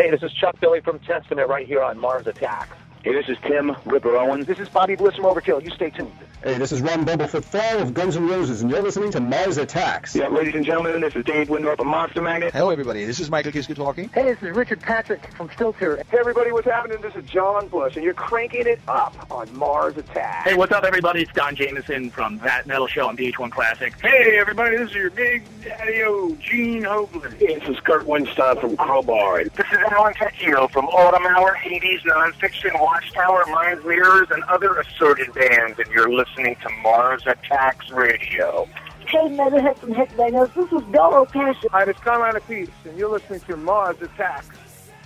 Hey, this is Chuck Billy from Testament right here on Mars Attacks. Hey, this is Tim Ripper Owens. This is Bobby Blitz from Overkill. You stay tuned. Hey, this is Ron Bumblefoot Thal of Guns N' Roses, and you're listening to Mars Attacks. Yeah, ladies and gentlemen, this is Dave Wyndorf of Monster Magnet. Hello, everybody. This is Michael Kiske talking. Hey, this is Richard Patrick from Filter. Hey, everybody, what's happening? This is John Bush, and you're cranking it up on Mars Attacks. Hey, what's up, everybody? It's Don Jamieson from That Metal Show on VH1 Classic. Hey, everybody, this is your big daddy-o, Gene Hoglan. Hey, this is Kirk Windstein from Crowbar. This is Alan Tecchio from Autumn Hour, Hades, Nonfiction, Watchtower, Mind Mirrors, and other assorted bands, and you're listening to Mars Attacks Radio. Hey, Metalhead from Headbangers. This is Doro Pesch. Hi, it's Carmine Appice, and you're listening to Mars Attacks.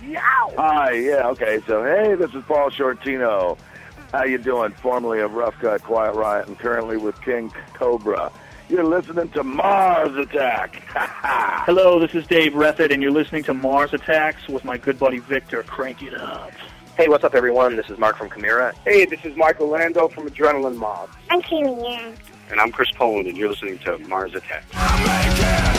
Yow! Hi, yeah, okay, so hey, this is Paul Shortino. How you doing? Formerly of Rough Cutt, Quiet Riot, and currently with King Cobra. You're listening to Mars Attack. Hello, this is Dave Reffett, and you're listening to Mars Attacks with my good buddy Victor. Crank it up. Hey, what's up, everyone? This is Mark from Chimera. Hey, this is Mike Orlando from Adrenaline Mob. I'm Kaylee Yang. And I'm Chris Poland, and you're listening to Mars Attacks.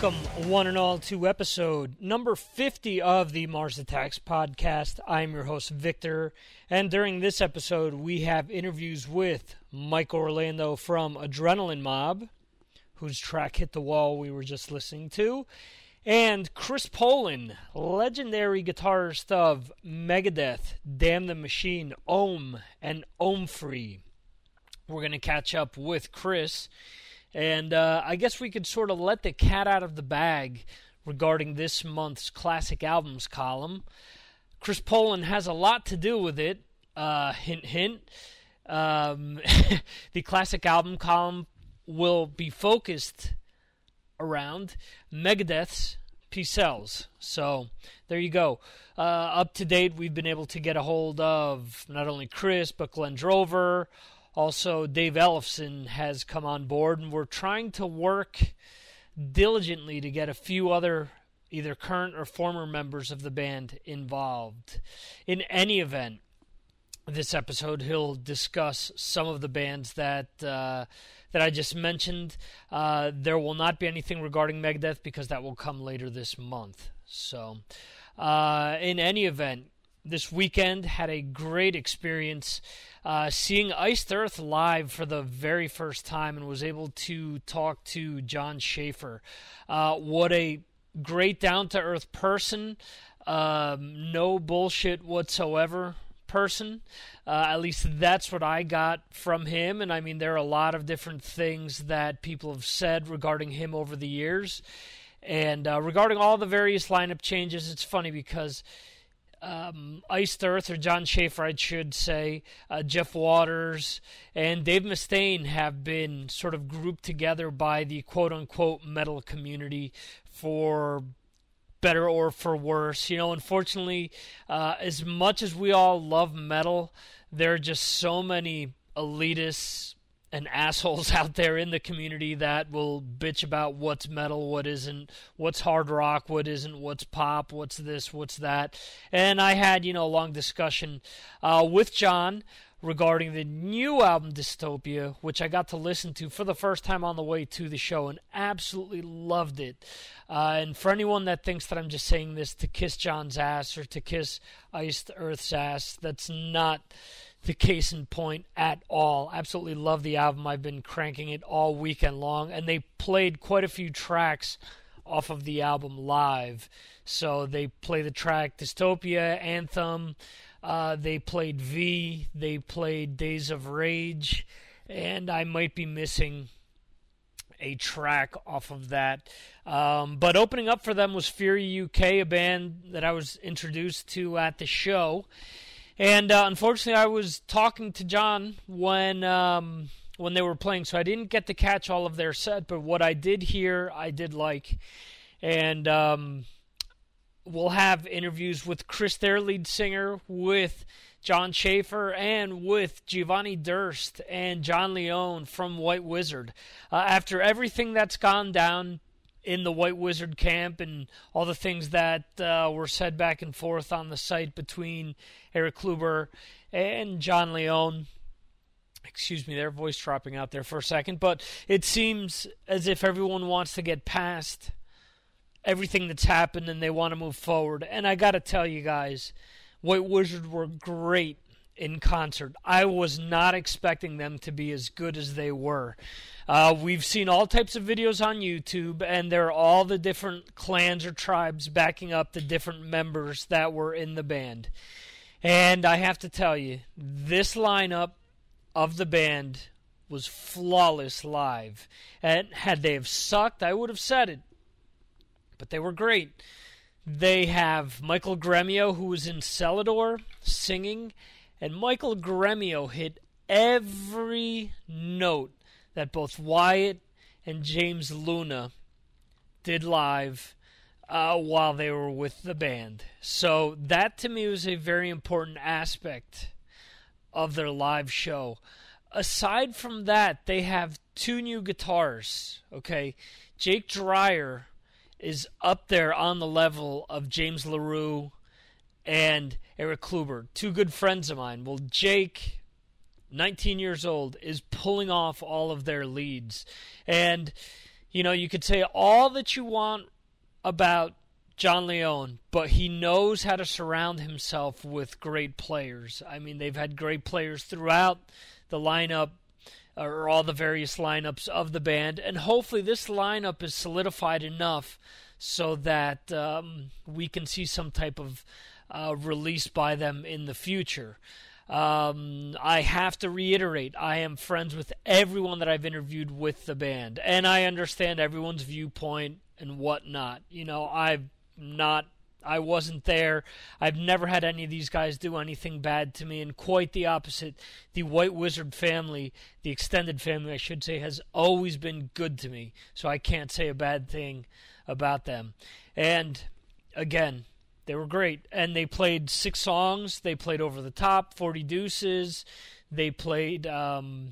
Welcome, one and all, to episode number 50 of the Mars Attacks podcast. I'm your host, Victor, and during this episode, we have interviews with Mike Orlando from Adrenaline Mob, whose track hit the wall we were just listening to, and Chris Poland, legendary guitarist of Megadeth, Damn the Machine, Ohm, and Ohmphrey. We're going to catch up with Chris. And uh, I guess we could sort of let the cat out of the bag regarding this month's classic albums column. Chris Poland has a lot to do with it. Uh, hint, hint. Um, the classic album column will be focused around Megadeth's Peace Sells. So there you go. Uh, up to date, we've been able to get a hold of not only Chris, but Glenn Drover. Also, Dave Ellefson has come on board, and we're trying to work diligently to get a few other either current or former members of the band involved. In any event, this episode he'll discuss some of the bands that uh, that I just mentioned. Uh, there will not be anything regarding Megadeth because that will come later this month. So, uh, in any event, this weekend had a great experience uh, seeing Iced Earth live for the very first time and was able to talk to Jon Schaffer. Uh, what a great down to earth person. Um, no bullshit whatsoever person. Uh, at least that's what I got from him. And I mean, there are a lot of different things that people have said regarding him over the years. And uh, regarding all the various lineup changes, it's funny because um, Iced Earth, or Jon Schaffer, I should say, uh, Jeff Waters, and Dave Mustaine have been sort of grouped together by the quote unquote metal community for better or for worse. You know, unfortunately, uh, as much as we all love metal, there are just so many elitists and assholes out there in the community that will bitch about what's metal, what isn't, what's hard rock, what isn't, what's pop, what's this, what's that. And I had, you know, a long discussion uh, with John regarding the new album Dystopia, which I got to listen to for the first time on the way to the show and absolutely loved it. Uh, and for anyone that thinks that I'm just saying this to kiss John's ass or to kiss Iced Earth's ass, that's not the case in point at all. Absolutely love the album. I've been cranking it all weekend long, and they played quite a few tracks off of the album live. So they play the track Dystopia, Anthem. Uh, they played V. They played Days of Rage, and I might be missing a track off of that. Um, but opening up for them was Fury UK, a band that I was introduced to at the show. And uh, unfortunately, I was talking to John when um, when they were playing, so I didn't get to catch all of their set. But what I did hear, I did like, and um, we'll have interviews with Chris, their lead singer, with Jon Schaffer, and with Giovanni Durst and Jon Leon from White Wizzard. Uh, after everything that's gone down in the White Wizzard camp and all the things that uh, were said back and forth on the site between Erik Kluiber and Jon Leon. Excuse me, their voice dropping out there for a second, but it seems as if everyone wants to get past everything that's happened and they want to move forward. And I got to tell you guys, White Wizzard were great in concert. I was not expecting them to be as good as they were. Uh, we've seen all types of videos on YouTube, and there are all the different clans or tribes backing up the different members that were in the band. And I have to tell you, this lineup of the band was flawless live. And had they have sucked, I would have said it. But they were great. They have Michael Gremio, who was in Cellador, singing, and Michael Gremio hit every note that both Wyatt and James Luna did live uh, while they were with the band. So that to me was a very important aspect of their live show. Aside from that, they have two new guitars. Okay, Jake Dreyer is up there on the level of James LaRue and Erik Kluiber, two good friends of mine. Well, Jake, 19 years old, is pulling off all of their leads. And, you know, you could say all that you want about Jon Leon, but he knows how to surround himself with great players. I mean, they've had great players throughout the lineup or all the various lineups of the band, and hopefully this lineup is solidified enough so that um, we can see some type of uh, release by them in the future. Um, I have to reiterate, I am friends with everyone that I've interviewed with the band, and I understand everyone's viewpoint and whatnot. You know, I'm not I wasn't there. I've never had any of these guys do anything bad to me, and quite the opposite. The White Wizzard family, the extended family, I should say, has always been good to me, so I can't say a bad thing about them. And again, they were great. And they played six songs. They played Over the Top, 40 Deuces. They played um,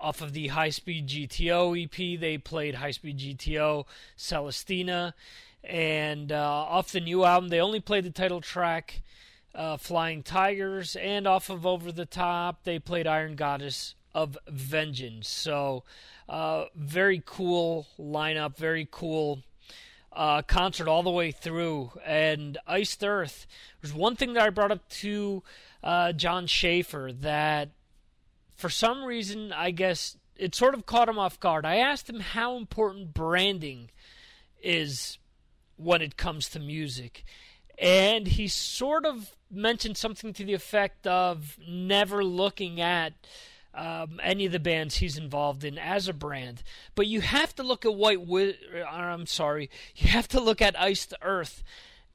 off of the High Speed GTO EP. They played High Speed GTO Celestina. And uh, off the new album, they only played the title track, uh, Flying Tigers, and off of Over the Top, they played Iron Goddess of Vengeance. So, uh, very cool lineup, very cool uh, concert all the way through. And Iced Earth, there's one thing that I brought up to uh, Jon Schaffer that for some reason, I guess it sort of caught him off guard. I asked him how important branding is when it comes to music. And he sort of mentioned something to the effect of never looking at um, any of the bands he's involved in as a brand. But you have to look at White Wi- uh, I'm sorry, you have to look at Ice Iced Earth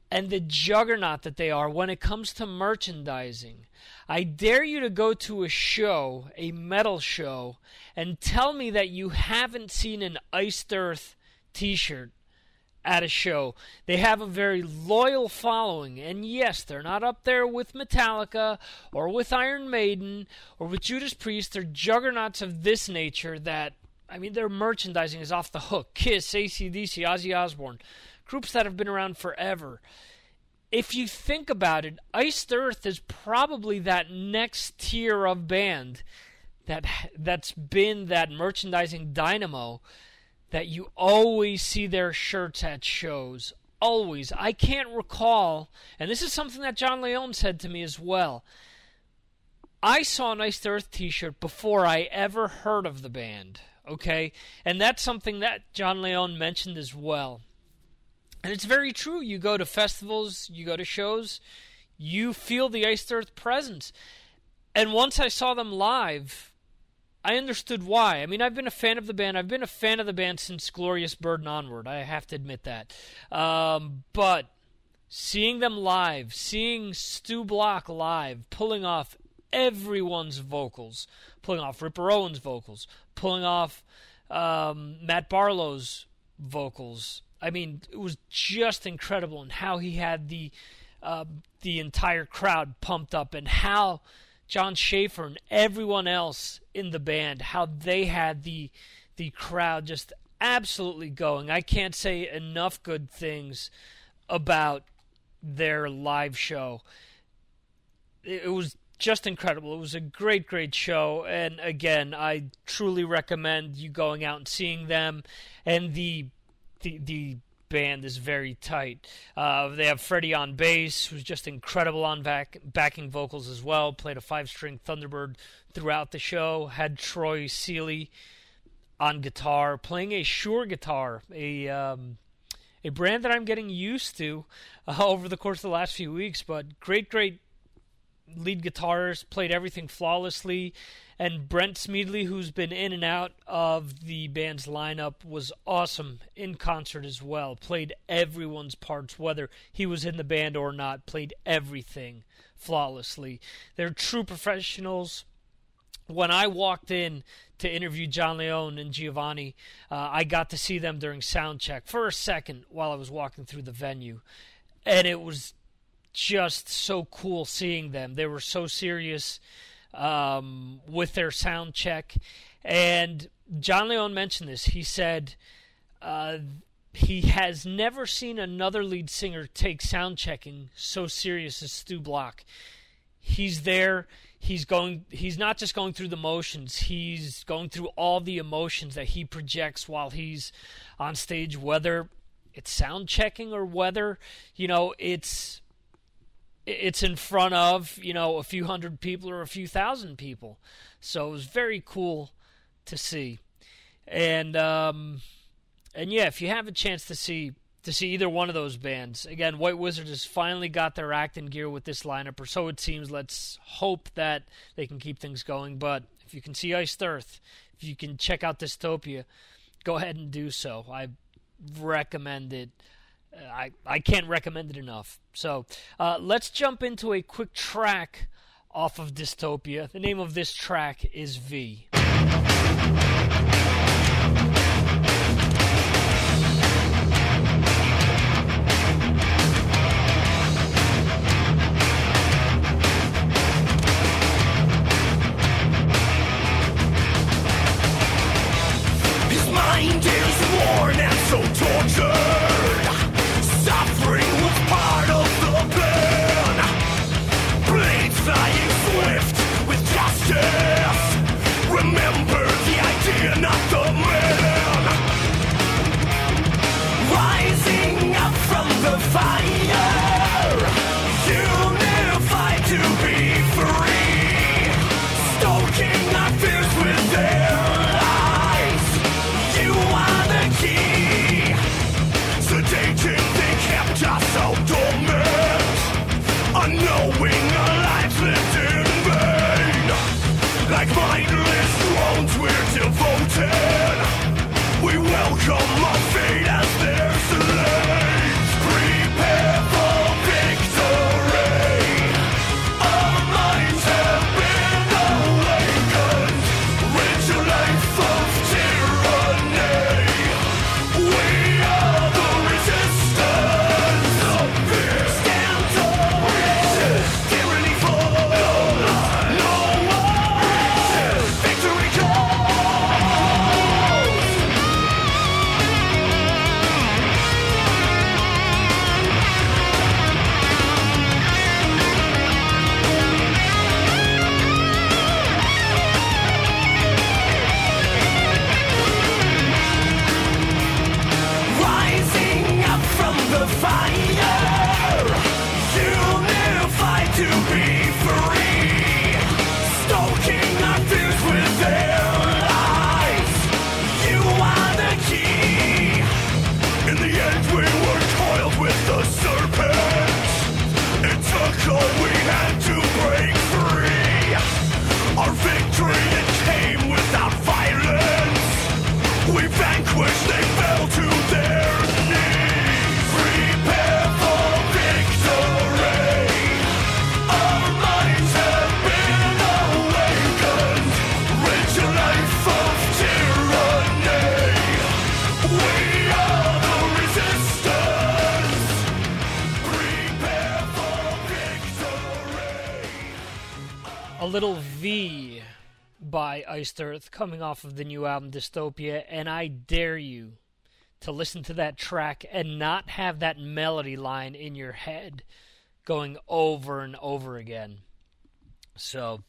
and the juggernaut that they are when it comes to merchandising. I dare you to go to a show, a metal show, and tell me that you haven't seen an Iced Earth t shirt at a show. They have a very loyal following, and yes, they're not up there with Metallica or with Iron Maiden or with Judas Priest. They're juggernauts of this nature that, I mean, their merchandising is off the hook. Kiss, ACDC, Ozzy Osbourne, groups that have been around forever. If you think about it, Iced Earth is probably that next tier of band that that's been that merchandising dynamo that you always see their shirts at shows. Always. I can't recall, and this is something that Jon Leon said to me as well. I saw an Iced Earth t shirt before I ever heard of the band. Okay? And that's something that Jon Leon mentioned as well. And it's very true. You go to festivals, you go to shows, you feel the Iced Earth presence. And once I saw them live, I understood why. I mean, I've been a fan of the band. I've been a fan of the band since Glorious Burden onward. I have to admit that. Um, but seeing them live, seeing Stu Block live, pulling off everyone's vocals, pulling off Ripper Owens' vocals, pulling off um, Matt Barlow's vocals. I mean, it was just incredible, and how he had the uh, the entire crowd pumped up, and how Jon Schaffer and everyone else in the band, how they had the the crowd just absolutely going. I can't say enough good things about their live show. It was just incredible. It was a great, great show, and again, I truly recommend you going out and seeing them. And the the the band is very tight. Uh, they have Freddie on bass, who's just incredible on back, backing vocals as well. Played a five string Thunderbird throughout the show. Had Troy Seele on guitar, playing a Shure guitar, a um, a brand that I'm getting used to uh, over the course of the last few weeks. But great, great lead guitarist, played everything flawlessly and Brent Smedley, who's been in and out of the band's lineup, was awesome in concert as well. Played everyone's parts, whether he was in the band or not, played everything flawlessly. They're true professionals. When I walked in to interview Jon Leon and Giovanni, uh, I got to see them during sound check for a second while I was walking through the venue. And it was just so cool seeing them. They were so serious um, with their sound check. And Jon Leon mentioned this. He said uh, he has never seen another lead singer take sound checking so serious as Stu Block. He's there. He's going. He's not just going through the motions. He's going through all the emotions that he projects while he's on stage. Whether it's sound checking or whether you know it's it's in front of you know a few hundred people or a few thousand people. So it was very cool to see. And um and yeah if you have a chance to see to see either one of those bands again white wizzard has finally got their act in gear with this lineup or so it seems. Let's hope that they can keep things going. But if you can see iced earth if you can check out dystopia go ahead and do so. I recommend it I, I can't recommend it enough. So uh, let's jump into a quick track off of Dystopia. The name of this track is V. His mind is worn and so tortured. Iced Earth coming off of the new album Dystopia, and I dare you to listen to that track and not have that melody line in your head going over and over again. So,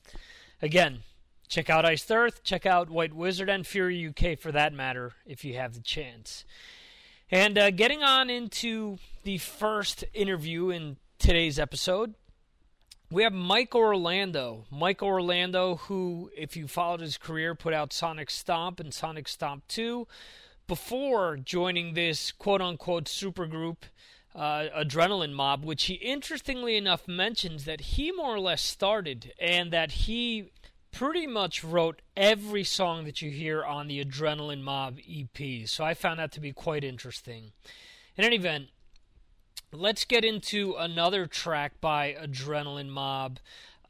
again, check out Iced Earth, check out White Wizzard and Fury UK for that matter if you have the chance. And uh, getting on into the first interview in today's episode, we have Mike Orlando. Mike Orlando, who, if you followed his career, put out Sonic Stomp and Sonic Stomp 2 before joining this quote unquote supergroup, uh, Adrenaline Mob, which he interestingly enough mentions that he more or less started and that he pretty much wrote every song that you hear on the Adrenaline Mob EP. So I found that to be quite interesting. In any event, let's get into another track by Adrenaline Mob.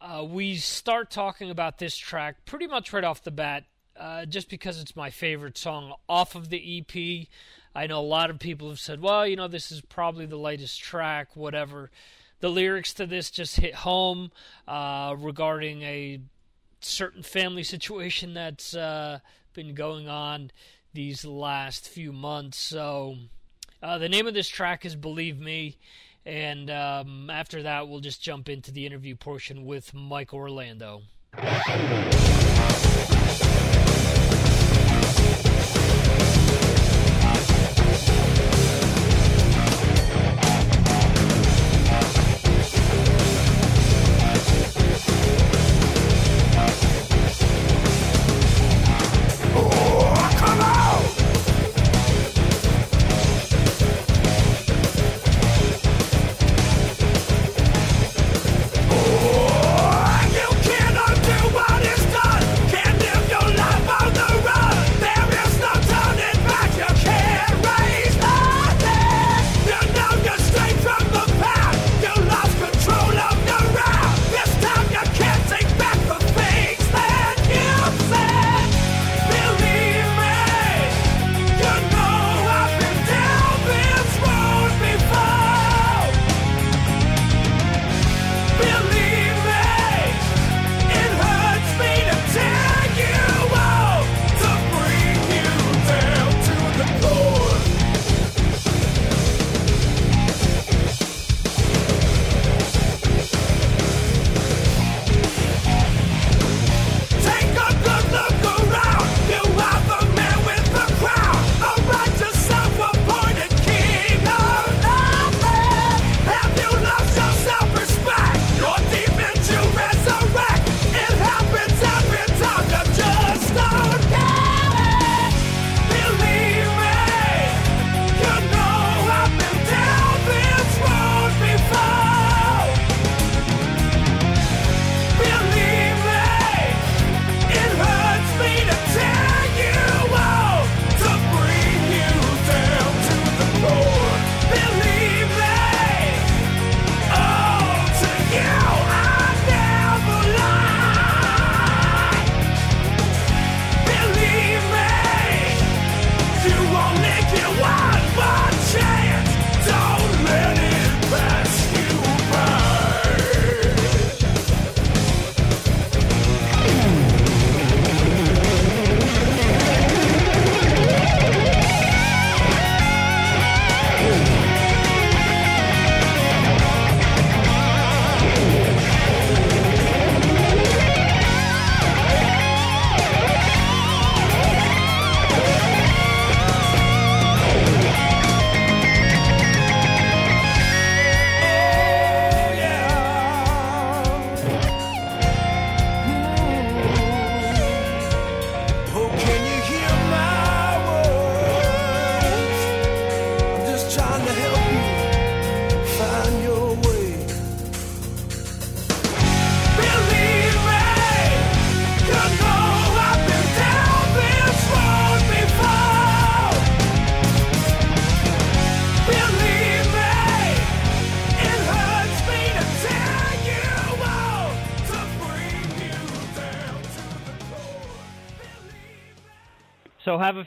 Uh, we start talking about this track pretty much right off the bat, uh, just because it's my favorite song off of the EP. I know a lot of people have said, well, you know, this is probably the latest track, whatever. The lyrics to this just hit home uh, regarding a certain family situation that's uh, been going on these last few months. So uh, the name of this track is Believe Me. And um, after that, we'll just jump into the interview portion with Mike Orlando.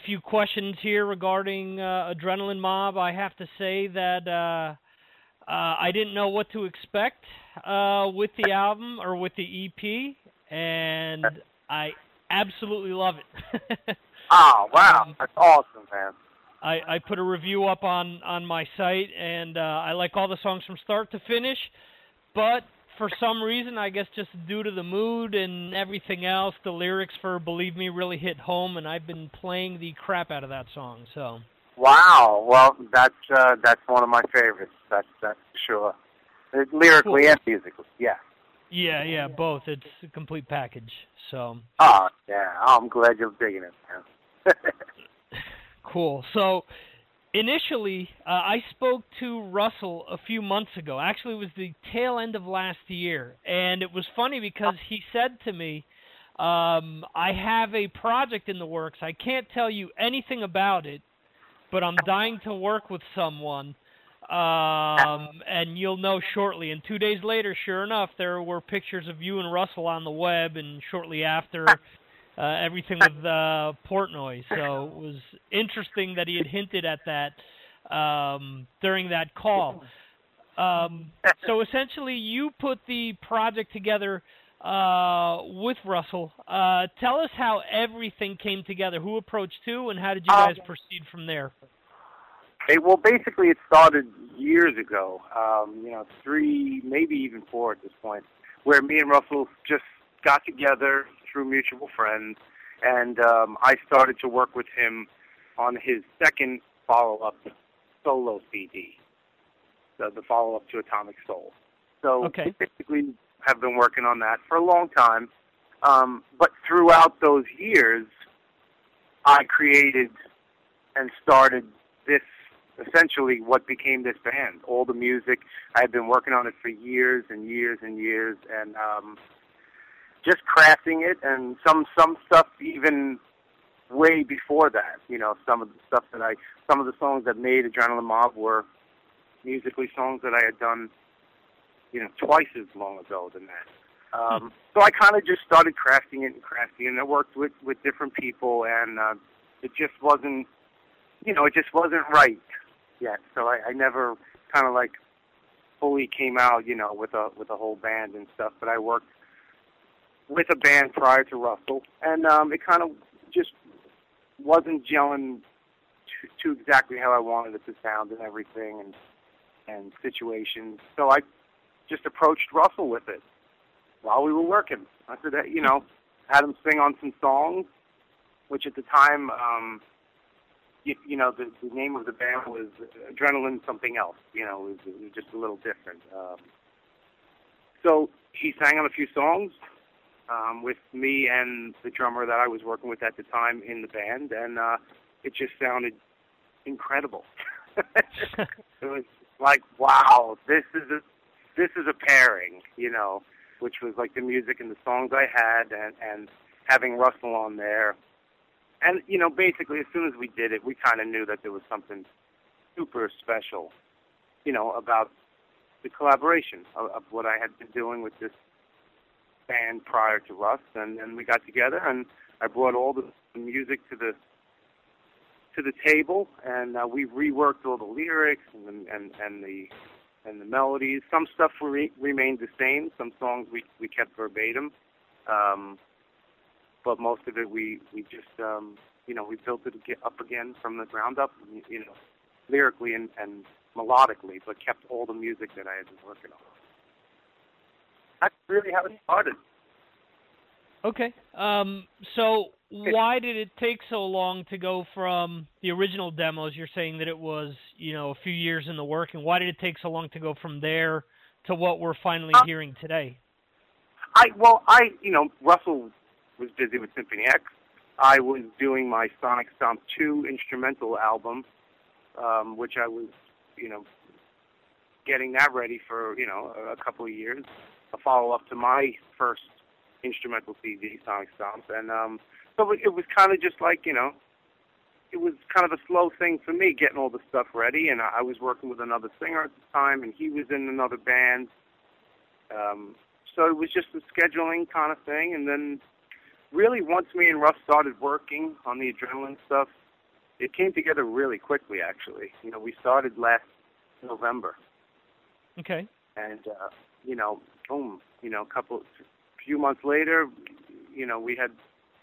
Few questions here regarding uh, Adrenaline Mob. I have to say that uh, uh, I didn't know what to expect uh, with the album or with the EP. and I absolutely love it. oh wow, that's awesome, man. I, I put a review up on on my site, and uh, I like all the songs from start to finish. But for some reason, I guess just due to the mood and everything else, the lyrics for "Believe Me" really hit home, and I've been playing the crap out of that song. So. Wow. Well, that's uh, that's one of my favorites. That's that's sure. Uh, lyrically cool. and musically, yeah. Yeah, yeah, both. It's a complete package. So. Oh yeah, I'm glad you're digging it, man. cool. So, initially, uh, I spoke to Russell a few months ago. Actually, it was the tail end of last year, and it was funny because he said to me, um, "I have a project in the works. I can't tell you anything about it, but I'm dying to work with someone." Um, and you'll know shortly. And two days later, sure enough, there were pictures of you and Russell on the web, and shortly after, uh, everything with uh, Portnoy. So it was interesting that he had hinted at that um, during that call. Um, so essentially, you put the project together uh, with Russell. Uh, tell us how everything came together. Who approached who, and how did you guys Um, proceed from there? Hey, well, basically, it started years ago. Um, you know, three, maybe even four at this point, where me and Russell just got together through mutual friends, and um, I started to work with him on his second follow-up solo CD, the, the follow-up to Atomic Soul. So Okay. basically have been working on that for a long time. Um, but throughout those years, I created and started this essentially what became this band. All the music, I had been working on it for years and years and years, and um, just crafting it, and some some stuff even way before that. You know, some of the stuff that I, some of the songs that made Adrenaline Mob were musically songs that I had done, you know, twice as long ago than that. Um, so I kind of just started crafting it and crafting it, and I worked with with different people, and uh, it just wasn't, you know, it just wasn't right yet. So I, I never kind of like fully came out, you know, with a with a whole band and stuff. But I worked with a band prior to Russell, and um, it kind of just wasn't gelling to, to exactly how I wanted it to sound and everything, and and situations. So I just approached Russell with it while we were working. I said, you know, had him sing on some songs, which at the time, um, you, you know, the, the name of the band was Adrenaline Something Else. You know, it was, it was just a little different. Um, so he sang on a few songs um, with me and the drummer that I was working with at the time in the band, and uh, it just sounded incredible. it was like, wow, this is a this is a pairing, you know, which was like the music and the songs I had, and and having Russell on there, and you know, basically as soon as we did it, we kind of knew that there was something super special, you know, about the collaboration of, of what I had been doing with this band prior to Russ, and then we got together, and I brought all the music to the to the table, and uh, we reworked all the lyrics and and and the and the melodies. Some stuff re- remained the same. Some songs we we kept verbatim, um, but most of it we we just um, you know we built it up again from the ground up, you know, lyrically and and melodically, but kept all the music that I had been working on. Really how it started. Okay. Um, so why did it take so long to go from the original demos? You're saying that it was, you know, a few years in the work, and why did it take so long to go from there to what we're finally Uh, hearing today? I well, I you know Russell was busy with Symphony X. I was doing my Sonic Stomp 2 instrumental album, um, which I was you know getting that ready for you know a, couple of years, a follow up to my first instrumental CD, Sonic Stomp, and um, so it, was kind of just like you know. It was kind of a slow thing for me getting all the stuff ready, and I I was working with another singer at the time, and he was in another band. Um, so it was just a scheduling kind of thing. And then really once me and Russ started working on the adrenaline stuff, it came together really quickly actually. You know, we started last November Okay. and uh, you know, boom, you know, a couple few months later, you know, we had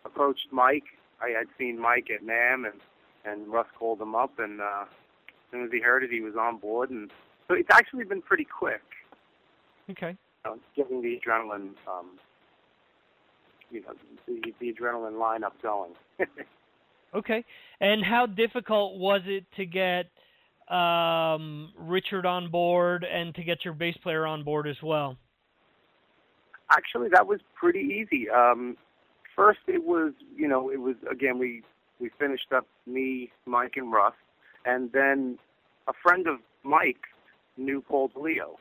approached Mike. I had seen Mike at NAMM, and and Russ called him up, and uh, as soon as he heard it, he was on board, and so it's actually been pretty quick. Okay. Uh, getting the adrenaline, um, you know, the, the adrenaline lineup going. okay. And how difficult was it to get um, Richard on board and to get your bass player on board as well? Actually, that was pretty easy. Um, first, it was you know it was again we we finished up me, Mike, and Russ, and then a friend of Mike knew Paul DiLeo.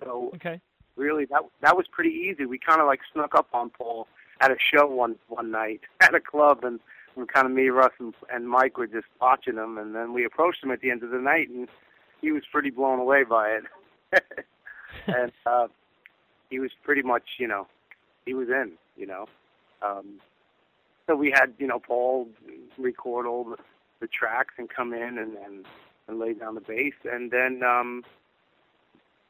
So okay. really that that was pretty easy. We kind of like snuck up on Paul at a show one one night at a club, and, and kind of me, Russ, and, and Mike were just watching him, and then we approached him at the end of the night, and he was pretty blown away by it. and uh, he was pretty much, you know, he was in, you know. Um, so we had, you know, Paul record all the, the tracks and come in and, and and lay down the bass, and then um,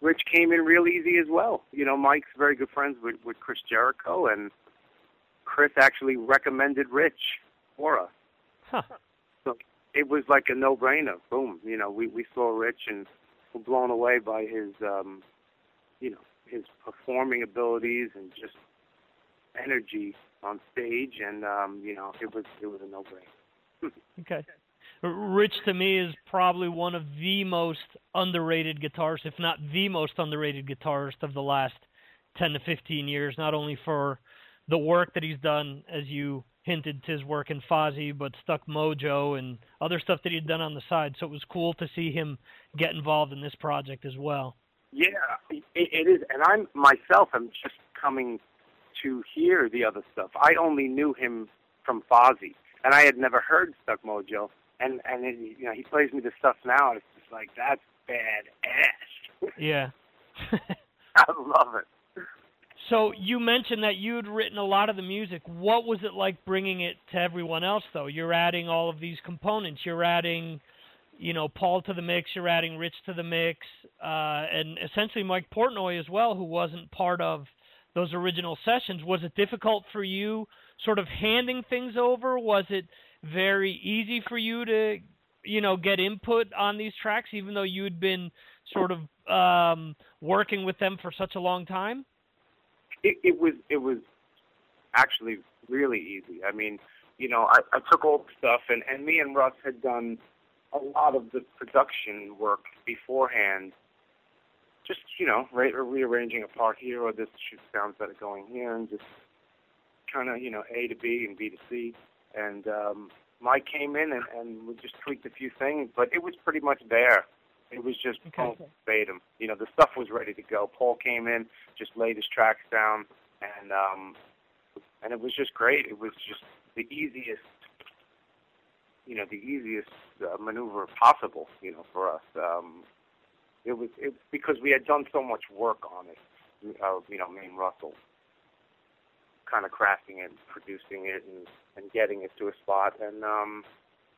Rich came in real easy as well. You know, Mike's very good friends with with Chris Jericho, and Chris actually recommended Rich for us. Huh. So it was like a no-brainer. Boom. You know, we we saw Rich and were blown away by his, um, you know, his performing abilities and just energy on stage, and um, you know, it was it was a no-brainer. okay. Rich to me is probably one of the most underrated guitarists, if not the most underrated guitarist of the last 10 to 15 years, not only for the work that he's done, as you hinted to his work in Fozzy, but Stuck Mojo and other stuff that he'd done on the side. So it was cool to see him get involved in this project as well. Yeah, it, it is. And I'm myself, I'm just coming to hear the other stuff. I only knew him from Fozzy, and I had never heard Stuck Mojo and and it, you know he plays me the stuff now. And it's just like that's bad ass. Yeah, I love it. So you mentioned that you'd written a lot of the music. What was it like bringing it to everyone else, though? You're adding all of these components. You're adding, you know, Paul to the mix. You're adding Rich to the mix, uh, and essentially Mike Portnoy as well, who wasn't part of those original sessions. Was it difficult for you, sort of handing things over? Was it very easy for you to you know get input on these tracks even though you had been sort of um working with them for such a long time it, it was it was actually really easy i mean you know i i took all the stuff and and me and russ had done a lot of the production work beforehand just you know re- rearranging a part here or this should sound better going here and just kind of you know a to b and b to c and um, Mike came in and, and we just tweaked a few things, but it was pretty much there. It was just okay. verbatim. You know, the stuff was ready to go. Paul came in, just laid his tracks down, and um, and it was just great. It was just the easiest, you know, the easiest uh, maneuver possible. You know, for us. Um, it was it because we had done so much work on it. Uh, you know, me and Russell kind of crafting it, producing it, and and getting it to a spot. And um,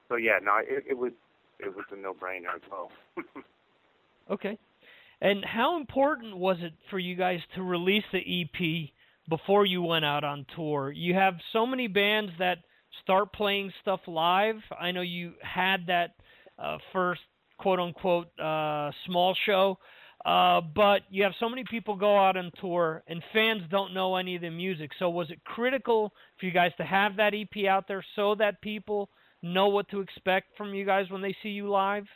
so yeah, no, it, it was it was a no-brainer as well. okay. And how important was it for you guys to release the EP before you went out on tour? You have so many bands that start playing stuff live. I know you had that uh, first quote unquote uh, small show uh, but you have so many people go out on tour, and fans don't know any of the music. So was it critical for you guys to have that EP out there so that people know what to expect from you guys when they see you live?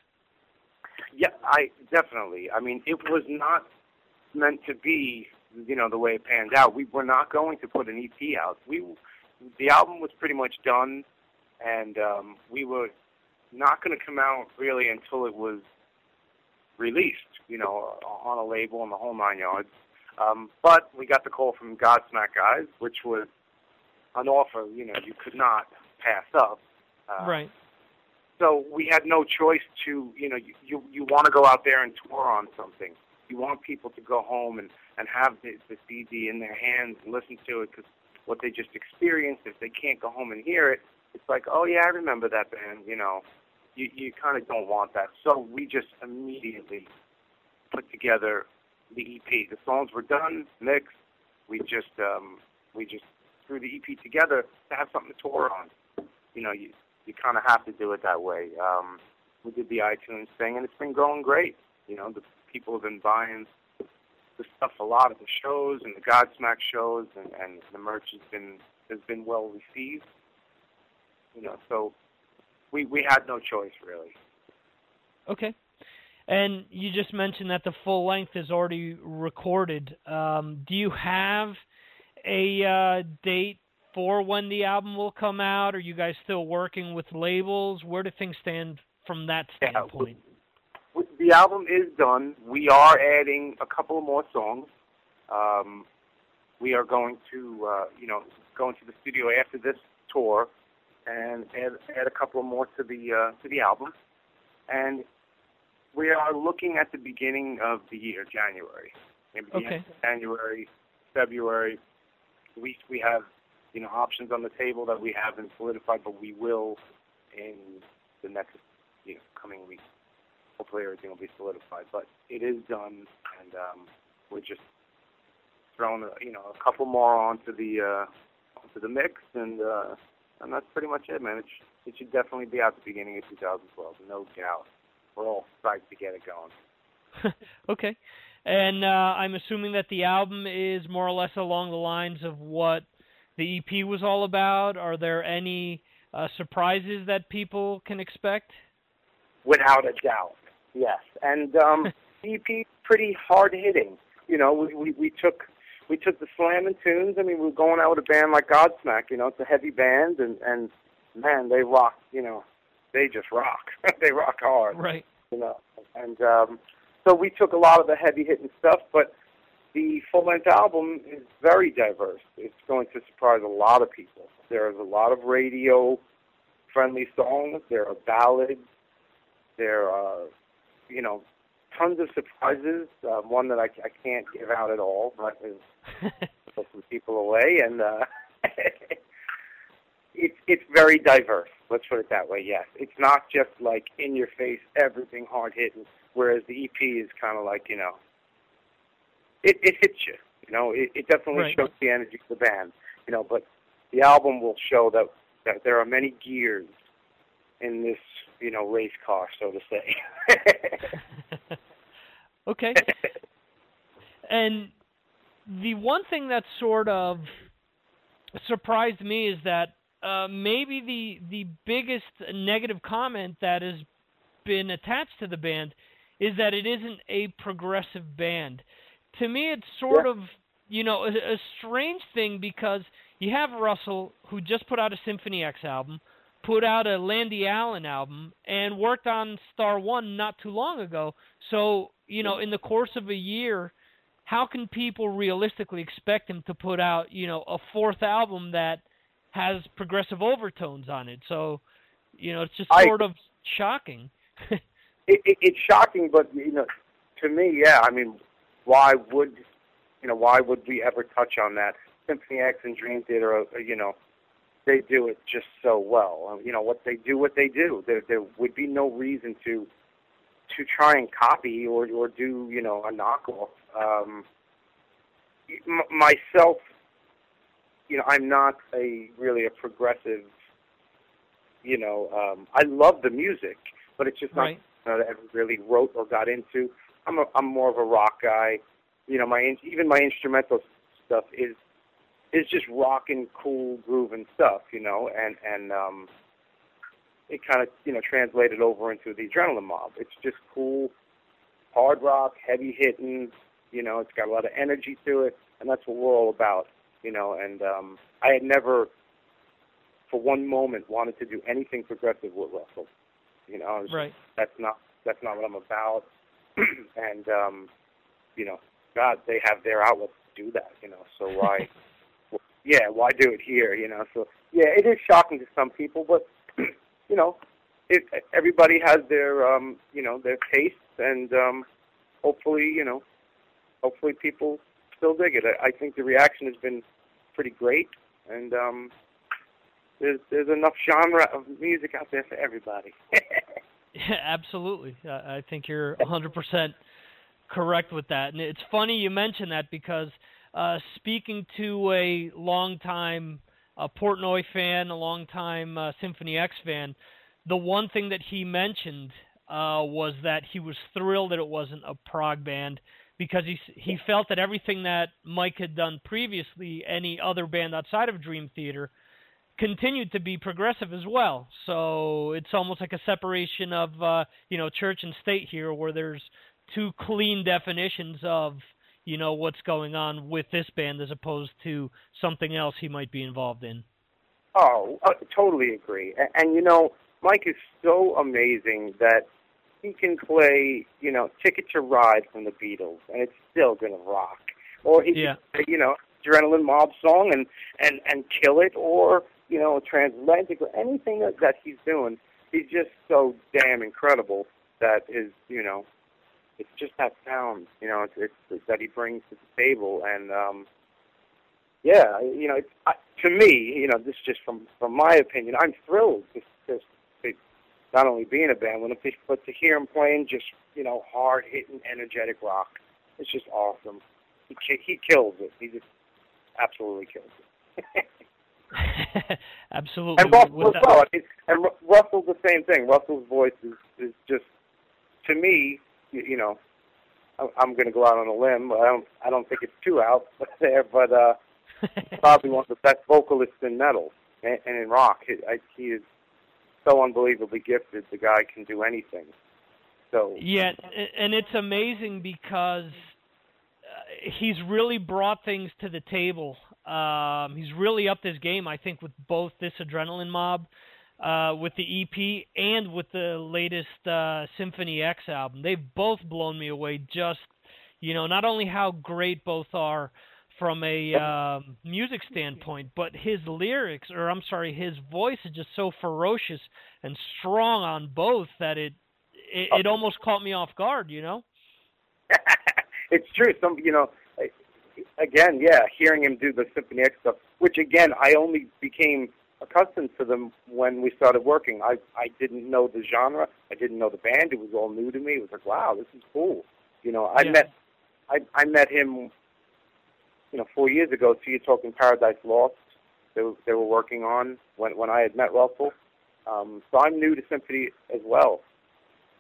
Yeah, I definitely. I mean, it was not meant to be, you know, the way it panned out. We were not going to put an EP out. We, the album was pretty much done, and um, we were not going to come out really until it was released, you know, on a label and the whole nine yards. Um, but we got the call from Godsmack guys, which was an offer, you know, you could not pass up. Uh, right. So we had no choice to, you know, you you, you want to go out there and tour on something. You want people to go home and and have the, the CD in their hands and listen to it because what they just experienced, if they can't go home and hear it, it's like, oh yeah, I remember that band, you know you, you kind of don't want that. So we just immediately put together the EP. The songs were done, mixed. We just um, we just threw the EP together to have something to tour on. You know, you you kind of have to do it that way. Um, we did the iTunes thing, and it's been going great. You know, the people have been buying the stuff a lot at the shows and the Godsmack shows, and, and the merch has been has been well received. You know, so we we had no choice really. Okay. And you just mentioned that the full length is already recorded. Um, do you have a uh, date for when the album will come out? Are you guys still working with labels? Where do things stand from that standpoint? Yeah, the album is done. We are adding a couple more songs. Um, we are going to, uh, you know, go into the studio after this tour and add, add a couple more to the uh, to the album. And we are looking at the beginning of the year, January. Maybe the Okay. end of January, February. We we have you know options on the table that we haven't solidified, but we will in the next you know coming weeks. Hopefully everything will be solidified, but it is done, and um, we're just throwing a, you know a couple more onto the uh, onto the mix, and uh, and that's pretty much it, man. It, sh- it should definitely be out the beginning of 2012, no doubt. We're all psyched to get it going. okay. And uh, I'm assuming that the album is more or less along the lines of what the EP was all about. Are there any uh, surprises that people can expect? Without a doubt, yes. And um, EP pretty hard hitting. You know, we, we we took we took the slamming tunes. I mean, we were going out with a band like Godsmack. You know, it's a heavy band, and and man, they rock. You know, they just rock. they rock hard. Right. You know, and um, so we took a lot of the heavy hitting stuff, but the full length album is very diverse. It's going to surprise a lot of people. There's a lot of radio friendly songs. There are ballads. There are, you know, tons of surprises. Uh, one that I, I can't give out at all, but is put some people away, and uh, it's it's very diverse. Let's put it that way. Yes, it's not just like in your face, everything hard hitting. Whereas the EP is kind of like you know, it it hits you. You know, it, it definitely Right. shows the energy of the band. You know, but the album will show that that there are many gears in this you know race car, so to say. okay. And the one thing that sort of surprised me is that uh, maybe the the biggest negative comment that has been attached to the band is that it isn't a progressive band. To me, it's sort Yeah. of you know a, a strange thing because you have Russell who just put out a Symphony X album, put out a Lande Allen album, and worked on Star One not too long ago. So you know, in the course of a year, how can people realistically expect him to put out you know a fourth album that has progressive overtones on it? So you know, it's just I- sort of shocking. it, it, it's shocking, but you know, to me, yeah. I mean, why would you know? Why would we ever touch on that? Symphony X and Dream Theater, are, you know, they do it just so well. Um, You know what they do, what they do. There, there would be no reason to to try and copy or or do you know a knockoff. Um, m- myself, you know, I'm not a really a progressive. You know, um, I love the music, but it's just not Right. that I ever really wrote or got into. I'm a, I'm more of a rock guy. You know, my even my instrumental stuff is is just rock and cool grooving stuff. You know, and and um, it kind of you know translated over into the Adrenaline Mob. It's just cool, hard rock, heavy hitting. You know, it's got a lot of energy to it, and that's what we're all about. You know, and um, I had never, for one moment, wanted to do anything progressive with Russell. You know, was Right. that's not that's not what I'm about. and um, you know, God, they have their outlets to do that. You know, so why? yeah, why do it here? You know, so yeah, it is shocking to some people, but you know, it, everybody has their um, you know their tastes, and um, hopefully, you know, hopefully people still dig it. I, I think the reaction has been pretty great, and um, there's there's enough genre of music out there for everybody. Yeah, absolutely. I I think you're 100% correct with that. And it's funny you mention that because uh, speaking to a longtime uh, Portnoy fan, a longtime uh, Symphony X fan, the one thing that he mentioned uh, was that he was thrilled that it wasn't a prog band because he he felt that everything that Mike had done previously, any other band outside of Dream Theater, continued to be progressive as well. So it's almost like a separation of uh, you know church and state here, where there's two clean definitions of you know what's going on with this band as opposed to something else he might be involved in. Oh, I totally agree. And, and you know, Mike is so amazing that he can play, you know, Ticket to Ride from the Beatles, and it's still gonna rock. Or he yeah. can play, you know, Adrenaline Mob song and and and kill it, or you know, Transatlantic, or anything that, he's doing. He's just so damn incredible that his, you know, it's just that sound, you know, it's, it's that he brings to the table, and um, yeah, you know, it's, I, to me, you know, this is just from from my opinion, I'm thrilled just just to not only be in a band with him, but to hear him playing just you know hard hitting, energetic rock. It's just awesome. He he kills it. He just absolutely kills it. absolutely. And Russell as well. I mean, and Ru- Russell's the same thing. Russell's voice is is just to me, you, you know, I'm going to go out on a limb. I don't I don't think it's too out there, but uh, probably one of the best vocalists in metal and, and in rock. He, I, he is so unbelievably gifted. The guy can do anything. So Yeah, and it's amazing because he's really brought things to the table. Um, he's really upped his game, I think, with both this Adrenaline Mob, uh, with the EP, and with the latest uh, Symphony X album. They've both blown me away. Just you know, not only how great both are from a um, music standpoint, but his lyrics, or I'm sorry, his voice is just so ferocious and strong on both that it it, it almost caught me off guard, you know. it's true. Some, you know, again, yeah, hearing him do the Symphony X stuff, which again, I only became accustomed to them when we started working. I I didn't know the genre. I didn't know the band. It was all new to me. It was like, wow, this is cool. You know, I Yeah. met I I met him, you know, four years ago. So you're talking Paradise Lost. They were, they were working on when when I had met Russell. Um, so I'm new to Symphony as well.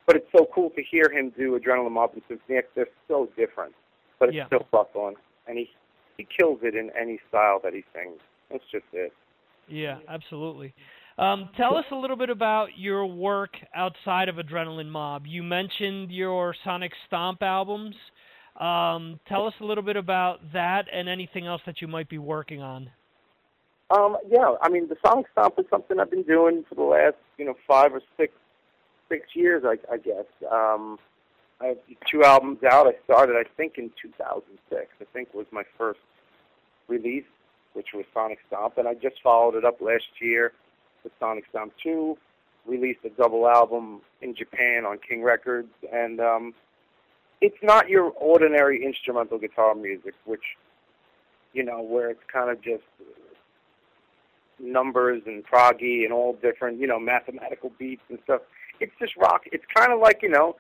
But it's so cool to hear him do Adrenaline Mob and Symphony X. They're so different, but it's Yeah. still Russell, and he he kills it in any style that he sings. That's just it. Yeah, absolutely. Um, tell us a little bit about your work outside of Adrenaline Mob. You mentioned your Sonic Stomp albums. Um, tell us a little bit about that and anything else that you might be working on. Um, yeah, I mean, the Sonic Stomp is something I've been doing for the last, you know, five or six six years, I, I guess. Um, I have two albums out. I started, I think, in 2006. I think was my first release, which was Sonic Stomp, and I just followed it up last year with Sonic Stomp 2. Released a double album in Japan on King Records, and um, it's not your ordinary instrumental guitar music, which you know, where it's kind of just numbers and proggy and all different, you know, mathematical beats and stuff. It's just rock. It's kind of like, you know,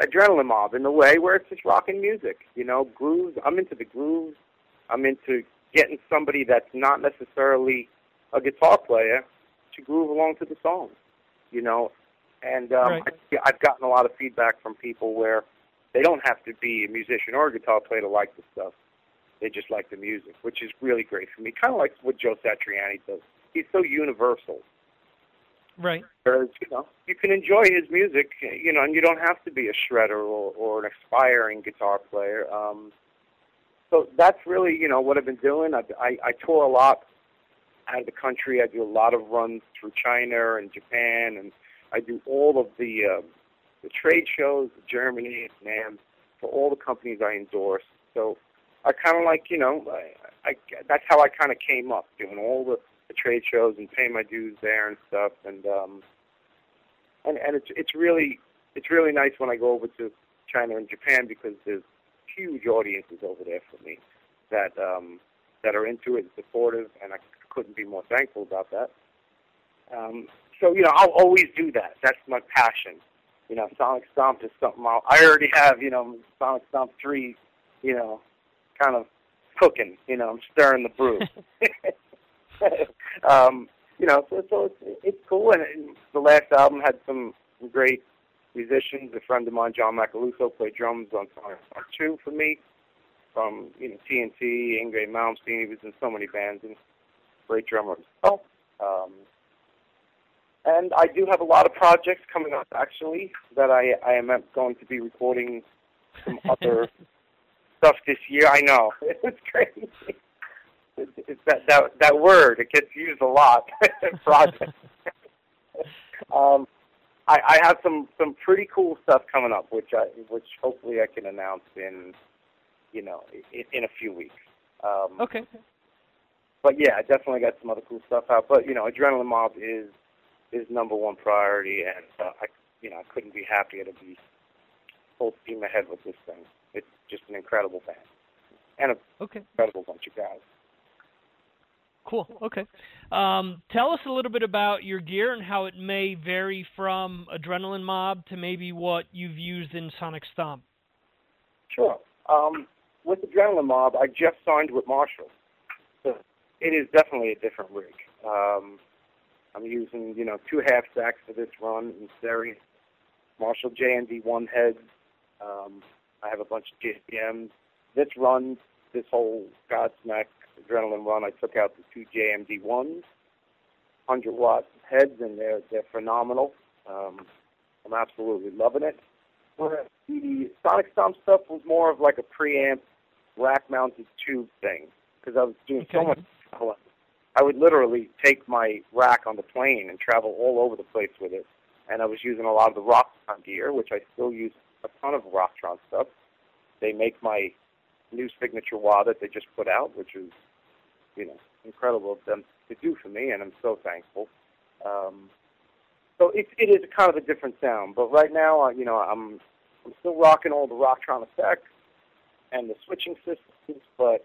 Adrenaline Mob in a way where it's just rocking music, you know, grooves. I'm into the grooves. I'm into getting somebody that's not necessarily a guitar player to groove along to the song, you know. And um, Right. I, I've gotten a lot of feedback from people where they don't have to be a musician or a guitar player to like the stuff. They just like the music, which is really great for me. Kind of like what Joe Satriani does. He's so universal. Right. Whereas, you know, you can enjoy his music, you know, and you don't have to be a shredder or, or an aspiring guitar player. Um, so that's really, you know, what I've been doing. I, I, I tour a lot out of the country. I do a lot of runs through China and Japan, and I do all of the uh, the trade shows, Germany, and for all the companies I endorse. So I kind of like, you know, I, I, that's how I kind of came up, doing all the, trade shows and paying my dues there and stuff. And um, and and it's it's really it's really nice when I go over to China and Japan because there's huge audiences over there for me that um, that are into it and supportive, and I couldn't be more thankful about that. Um, so you know, I'll always do that. That's my passion. You know, Sonic Stomp is something I'll, I already have. You know, Sonic Stomp three. You know, kind of cooking. You know, I'm stirring the brew. um, you know, so, so it's, it's cool. And, and the last album had some great musicians. A friend of mine, John Macaluso, played drums on Star 2 for me. From you know TNT, Yngwie Malmsteen, he was in so many bands and great drummer well. Um, and I do have a lot of projects coming up actually that I I am going to be recording some other stuff this year. I know it's crazy. It's, that that that word it gets used a lot. project. um, I, I have some some pretty cool stuff coming up, which I which hopefully I can announce in you know in, in a few weeks. Um, okay. But yeah, I definitely got some other cool stuff out. But you know, Adrenaline Mob is is number one priority, and uh, I you know I couldn't be happier to be full steam ahead with this thing. It's just an incredible band and an okay. incredible bunch of guys. Cool. Okay. Um, tell us a little bit about your gear and how it may vary from Adrenaline Mob to maybe what you've used in Sonic Stomp. Sure. Um, with Adrenaline Mob, I just signed with Marshall. So it is definitely a different rig. Um, I'm using, you know, two half stacks for this run in stereo. Marshall JMD1 heads. Um, I have a bunch of JPMs. This run, this whole Godsmack adrenaline run, I took out the two JMD ones, 100 watt heads, and they're they're phenomenal. Um, I'm absolutely loving it. Whereas the Sonic Stomp stuff was more of like a preamp rack mounted tube thing because I was doing so much. I would literally take my rack on the plane and travel all over the place with it, and I was using a lot of the Rocktron gear, which I still use a ton of Rocktron stuff. They make my new signature wah that they just put out, which is, you know, incredible of them to do for me, and I'm so thankful. Um, so it, it is kind of a different sound, but right now, you know, I'm I'm still rocking all the Rocktron effects and the switching systems, but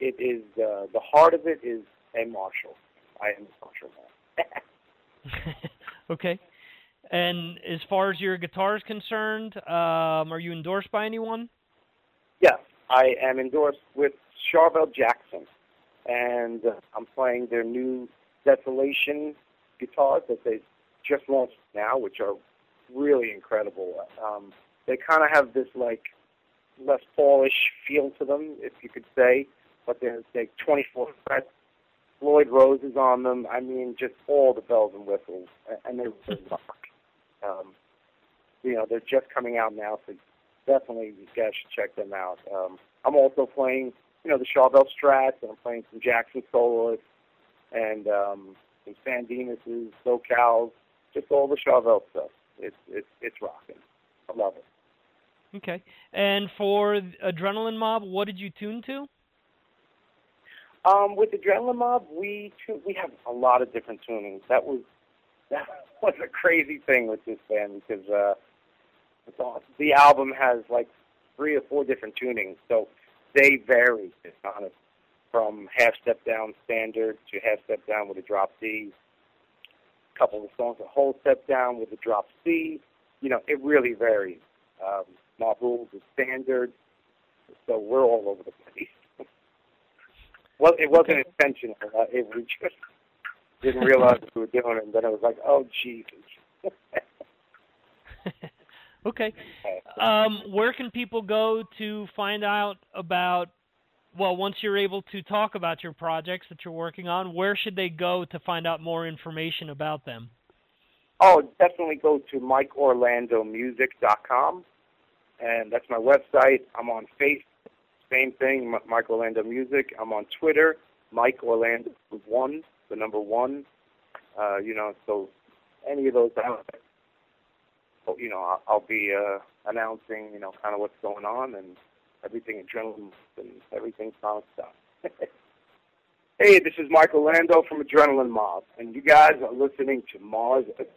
it is uh, the heart of it is a Marshall. I am a Marshall man. okay. And as far as your guitar is concerned, um, are you endorsed by anyone? Yes, I am endorsed with Charvel Jackson, and uh, I'm playing their new Desolation guitars that they just launched now, which are really incredible. Um, they kind of have this like Les Paulish feel to them, if you could say, but they're like 24 frets, Floyd Roses on them. I mean, just all the bells and whistles, and they rock. Um, you know, they're just coming out now, so definitely you guys should check them out. Um, I'm also playing, you know, the Charvel Strats, and I'm playing some Jackson soloists, and um, some San Dimas, SoCals, just all the Charvel stuff. It's it's it's rocking. I love it. Okay. And for Adrenaline Mob, what did you tune to? Um, with Adrenaline Mob, we tu- we have a lot of different tunings. That was that was a crazy thing with this band because uh, it's all, the album has like three or four different tunings, so they vary. To be honest, from half step down standard to half step down with a drop D. A couple of songs a whole step down with a drop C. You know, it really varies. Um, Mob Rules is standard, so we're all over the place. well, it wasn't Okay. intentional. Uh, it, we just didn't realize we were doing, and then it was like, oh, Jesus. okay. Um, where can people go to find out about? Well, once you're able to talk about your projects that you're working on, where should they go to find out more information about them? Oh, definitely go to MikeOrlandoMusic.com, and that's my website. I'm on Facebook, same thing, Mike Orlando Music. I'm on Twitter, Mike Orlando One, the number one. Uh, you know, so any of those outlets, you know, I'll, I'll be uh, announcing, you know, kind of what's going on and everything adrenaline and everything Sonic stuff. hey, this is Mike Orlando from Adrenaline Mob, and you guys are listening to Mars Attack.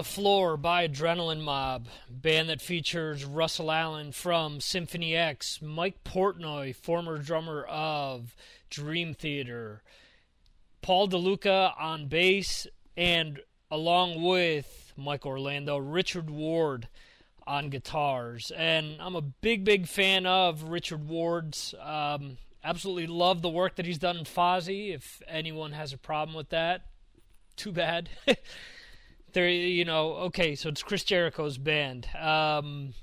The Floor by Adrenaline Mob, band that features Russell Allen from Symphony X, Mike Portnoy, former drummer of Dream Theater, Paul DiLeo on bass, and along with Mike Orlando, Richard Ward on guitars. And I'm a big, big fan of Richard Ward's. Um, absolutely love the work that he's done in Fozzy. If anyone has a problem with that, too bad. There, you know, okay, so it's Chris Jericho's band. Um,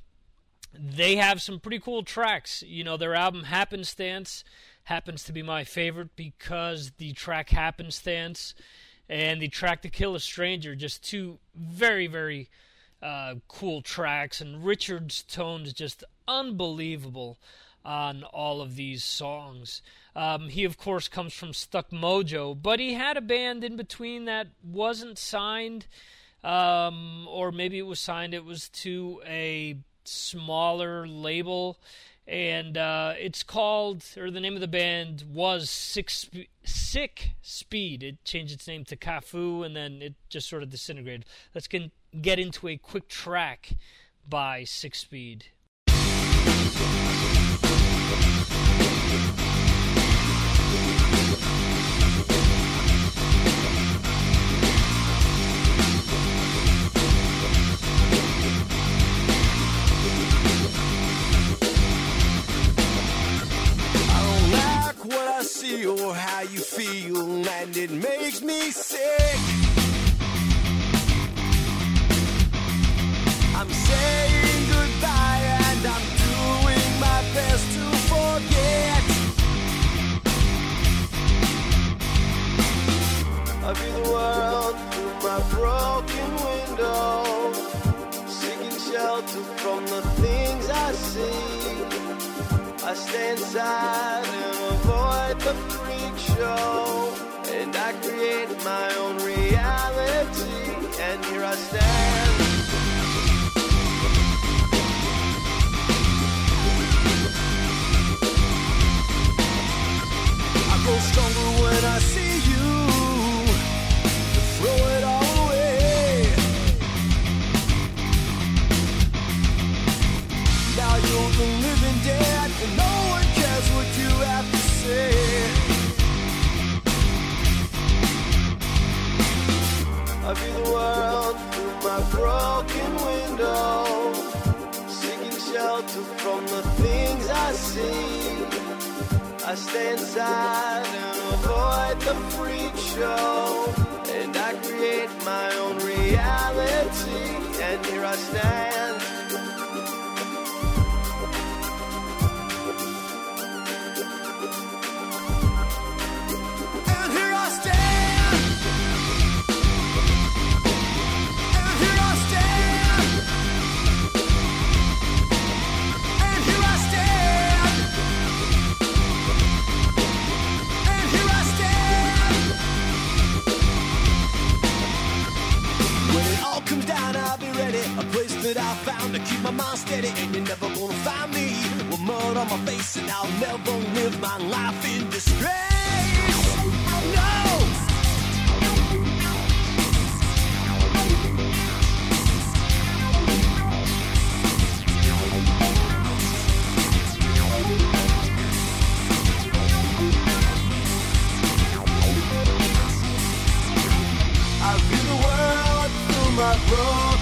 they have some pretty cool tracks. You know, their album Happenstance happens to be my favorite because the track Happenstance and the track To Kill a Stranger, just two very, very uh, cool tracks. And Richard's tone is just unbelievable on all of these songs. Um, he, of course, comes from Stuck Mojo, but he had a band in between that wasn't signed, um, or maybe it was signed. It was to a smaller label, and uh, it's called, or the name of the band was Six Sick Speed. It changed its name to Kafu, and then it just sort of disintegrated. Let's get, get into a quick track by Sick Speed. What I see or how you feel, and it makes me sick. I'm saying goodbye and I'm doing my best to forget. I view the world through my broken window, seeking shelter from the things I see. I stay inside and avoid the freak show. And I create my own reality. And here I stand. I grow stronger when I view the world through my broken window, seeking shelter from the things I see. I stay inside and avoid the freak show, and I create my own reality. And here I stand. My mind steady. And you're never gonna find me with mud on my face, and I'll never live my life in disgrace. No. I view the world through my broken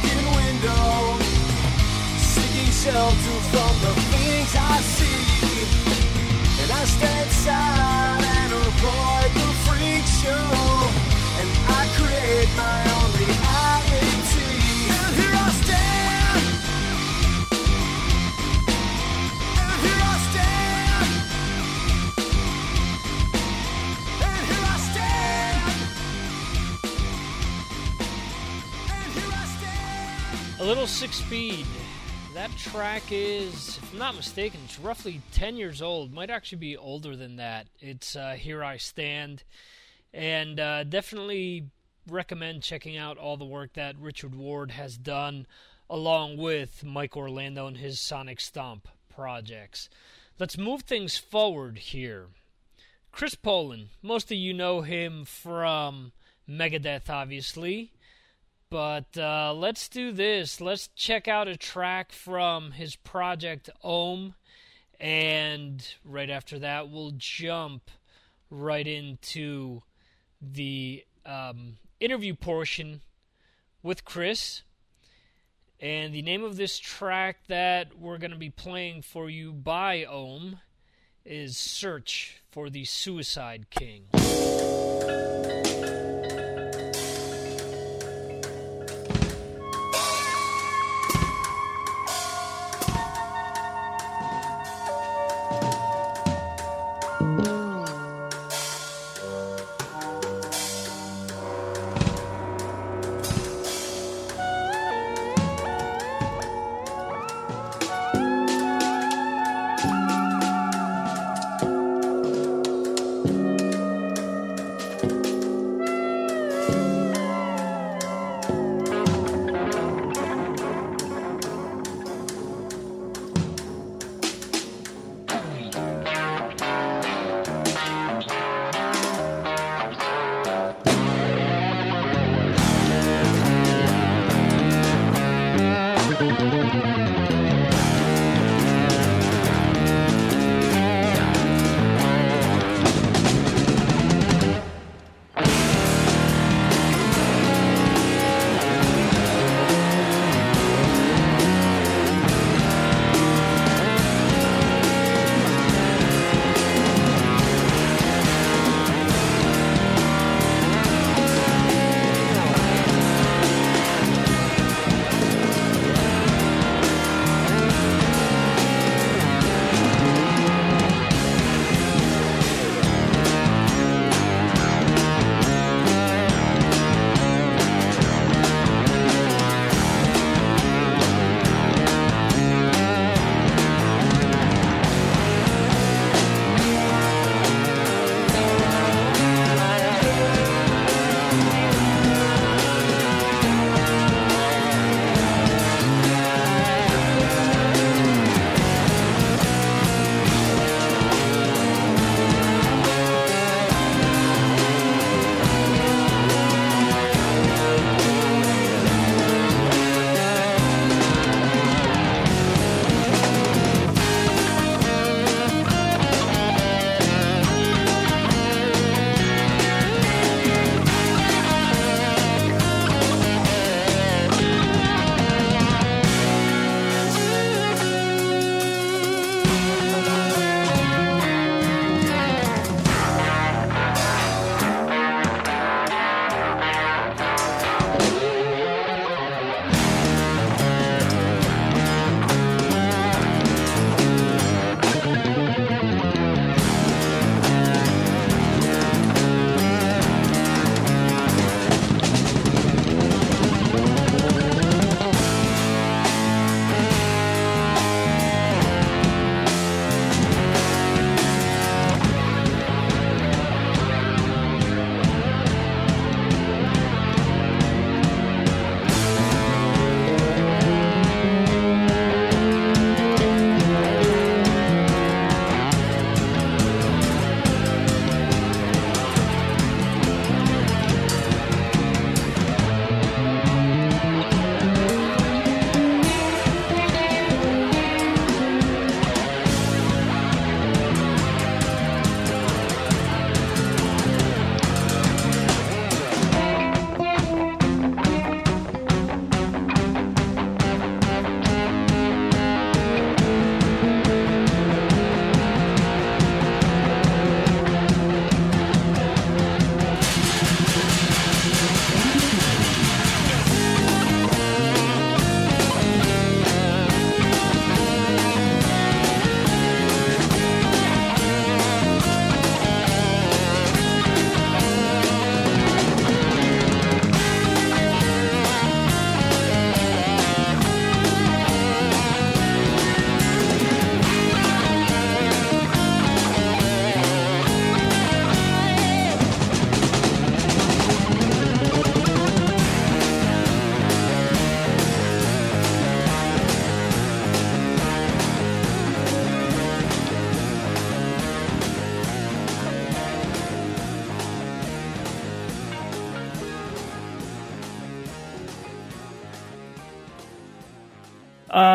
shelter from the things I see. And I stand aside and avoid the freak show, and I create my own reality. And here I stand. And here I stand. And here I stand. A little Sick Speed. That track is, if I'm not mistaken, it's roughly 10 years old. Might actually be older than that. It's uh, Here I Stand. And uh, definitely recommend checking out all the work that Richard Ward has done along with Mike Orlando and his Sonic Stomp projects. Let's move things forward here. Chris Poland, most of you know him from Megadeth, obviously but uh, let's do this. Let's check out a track from his project Ohm, and right after that, we'll jump right into the um, interview portion with Chris. And the name of this track that we're going to be playing for you by Ohm is Search for the Suicide King.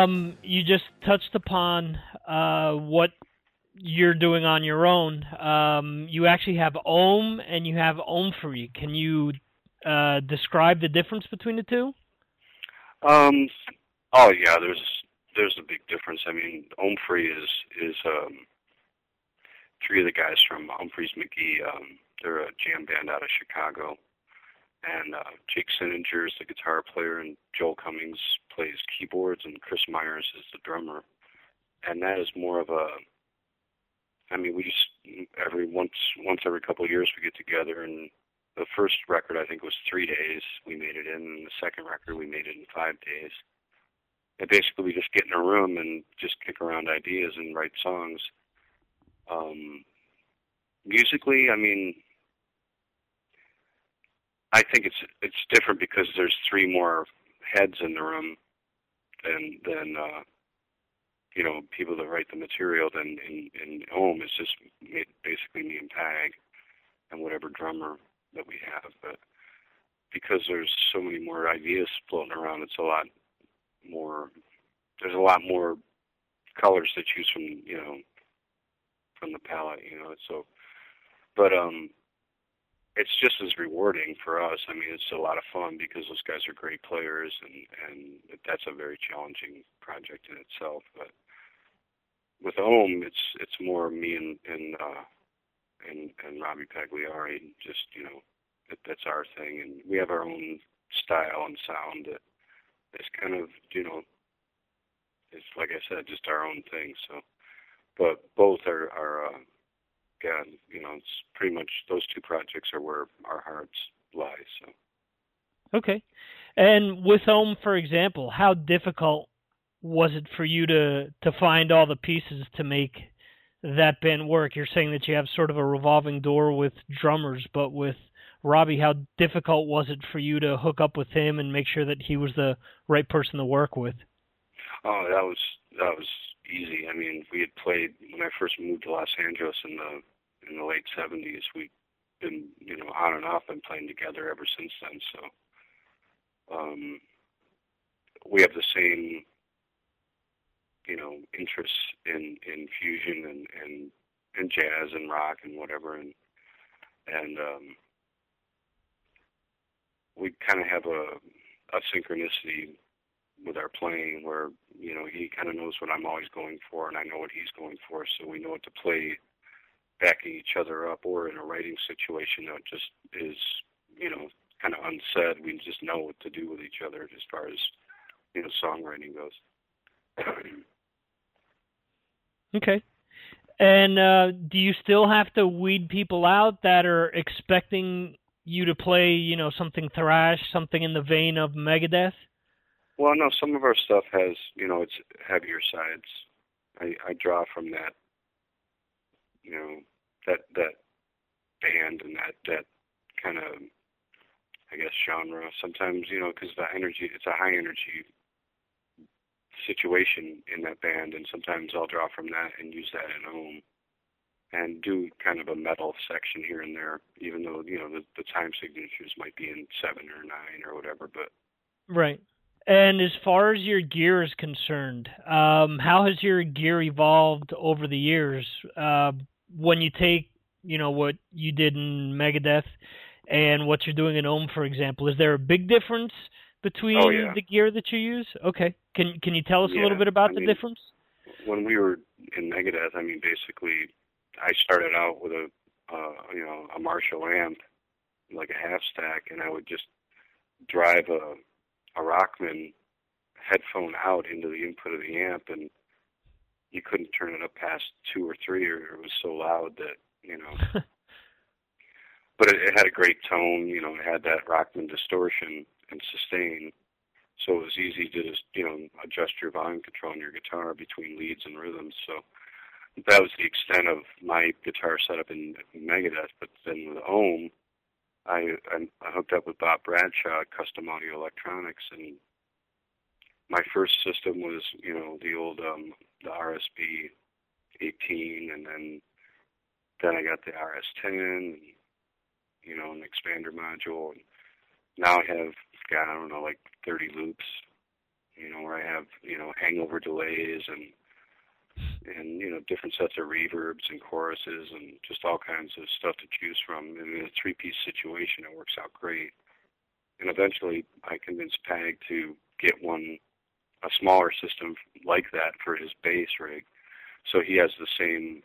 Um, you just touched upon uh, what you're doing on your own. Um, you actually have Ohm and you have Ohmphrey. Can you uh, describe the difference between the two? Um, oh yeah, there's there's a big difference. I mean, Ohm Free is is um, three of the guys from Umphrey's McGee. Um, they're a jam band out of Chicago, and uh, Jake Cinninger is the guitar player, and Joel Cummings plays keyboards, and Kris Myers is the drummer. And that is more of a I mean, we just every once once every couple of years we get together, and the first record I think was three days we made it in, and the second record we made it in five days. And basically, we just get in a room and just kick around ideas and write songs. Um, musically, I mean, I think it's it's different because there's three more heads in the room than than uh, you know, people that write the material, then in, in Ohm it's just basically me and Pag and whatever drummer that we have. But because there's so many more ideas floating around, it's a lot more. There's a lot more colors to choose from, you know, from the palette, you know. So, but um, it's just as rewarding for us. I mean, it's a lot of fun because those guys are great players, and and that's a very challenging project in itself. But with Ohm, it's it's more me and and uh, and and Robbie Pagliari. Just you know, that, that's our thing, and we have our own style and sound that is kind of you know, it's like I said, just our own thing. So, but both are are. Uh, yeah, you know, it's pretty much those two projects are where our hearts lie. So. Okay. And with Ohm, for example, how difficult was it for you to to find all the pieces to make that band work? You're saying that you have sort of a revolving door with drummers, but with Robbie, how difficult was it for you to hook up with him and make sure that he was the right person to work with? Oh, that was that was easy. I mean, we had played when I first moved to Los Angeles in the in the late '70s. We'd been, you know, on and off and playing together ever since then. So um, we have the same you know interests in in fusion and and and jazz and rock and whatever and and um we kind of have a a synchronicity with our playing where you know he kind of knows what I'm always going for and I know what he's going for so we know what to play backing each other up or in a writing situation that just is you know kind of unsaid we just know what to do with each other as far as you know songwriting goes Okay. And uh, do you still have to weed people out that are expecting you to play, you know, something thrash, something in the vein of Megadeth? Well, no. Some of our stuff has, you know, it's heavier sides. I, I draw from that, you know, that that band and that that kind of, I guess, genre. Sometimes, you know, because the energy, it's a high energy situation in that band, and sometimes I'll draw from that and use that at home, and do kind of a metal section here and there, even though you know the, the time signatures might be in seven or nine or whatever. But right. And as far as your gear is concerned, um, how has your gear evolved over the years? Uh, when you take, you know, what you did in Megadeth and what you're doing in Ohm, for example, is there a big difference between oh, yeah. the gear that you use? Okay. Can can you tell us yeah, a little bit about I the mean, difference? When we were in Megadeth, I mean, basically, I started out with a uh, you know a Marshall amp, like a half stack, and I would just drive a a Rockman headphone out into the input of the amp, and you couldn't turn it up past two or three, or it was so loud that you know. but it, it had a great tone, you know. It had that Rockman distortion and sustain, so it was easy to just, you know, adjust your volume control on your guitar between leads and rhythms. So that was the extent of my guitar setup in Megadeth. But then with Ohm, I, I, hooked up with Bob Bradshaw, Custom Audio Electronics, and my first system was, you know, the old um, the RSB 18, and then then I got the RS10, and, you know, an expander module. And now I have got I don't know like 30 loops, you know, where I have you know hangover delays and and you know different sets of reverbs and choruses and just all kinds of stuff to choose from. And in a three-piece situation, it works out great. And eventually, I convinced Pag to get one a smaller system like that for his bass rig, so he has the same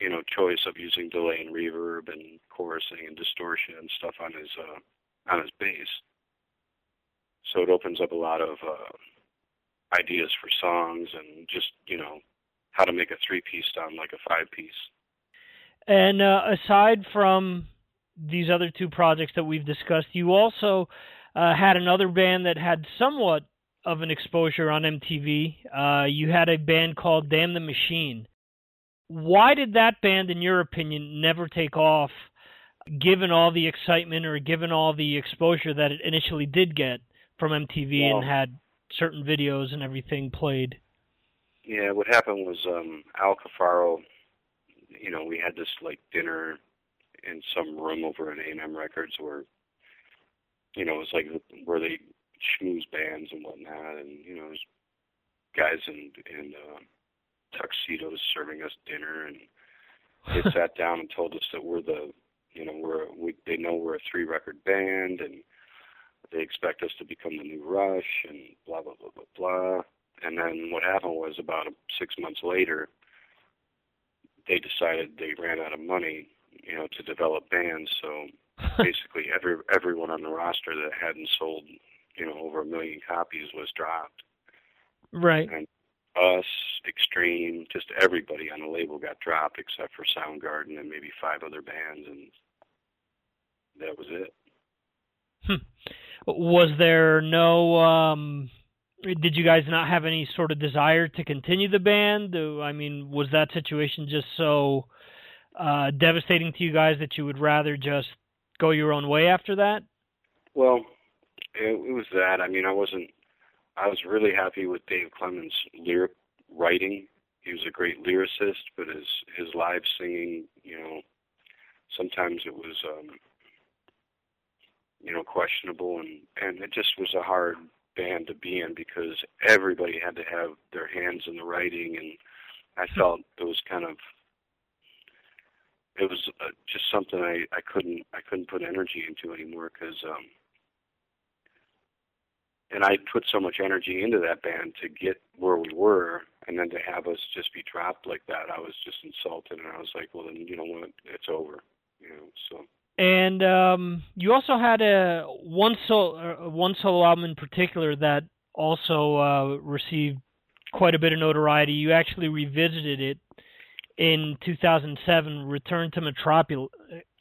you know choice of using delay and reverb and chorusing and distortion and stuff on his uh, on his bass. So it opens up a lot of uh, ideas for songs and just you know how to make a three piece sound like a five piece. And uh, aside from these other two projects that we've discussed, you also uh, had another band that had somewhat of an exposure on MTV. Uh, you had a band called Damn the Machine. Why did that band, in your opinion, never take off, given all the excitement or given all the exposure that it initially did get from MTV Well- and had certain videos and everything played? Yeah, what happened was um Al Cafaro, you know, we had this like dinner in some room over at A&M Records where, you know, it was like where they schmooze bands and whatnot, and you know, was guys in in uh, tuxedos serving us dinner, and they sat down and told us that we're the, you know, we're we they know we're a three record band, and they expect us to become the new Rush, and blah blah blah blah blah. And then what happened was about six months later, they decided they ran out of money, you know, to develop bands. So basically, every everyone on the roster that hadn't sold, you know, over a million copies was dropped. Right. And us, Extreme, just everybody on the label got dropped except for Soundgarden and maybe five other bands, and that was it. Hmm. Was there no um did you guys not have any sort of desire to continue the band? I mean, was that situation just so uh devastating to you guys that you would rather just go your own way after that? Well, it, it was that. I mean, I wasn't. I was really happy with Dave Clemmons' lyric writing. He was a great lyricist, but his his live singing, you know, sometimes it was, um, you know, questionable, and and it just was a hard band to be in because everybody had to have their hands in the writing, and I felt it was kind of it was uh, just something I I couldn't I couldn't put energy into anymore because um and I put so much energy into that band to get where we were, and then to have us just be dropped like that, I was just insulted, and I was like, well, then you know what, it's over, you know. So And um you also had a one solo uh, one solo album in particular that also uh received quite a bit of notoriety. You actually revisited it in 2007, Return to Metropolis.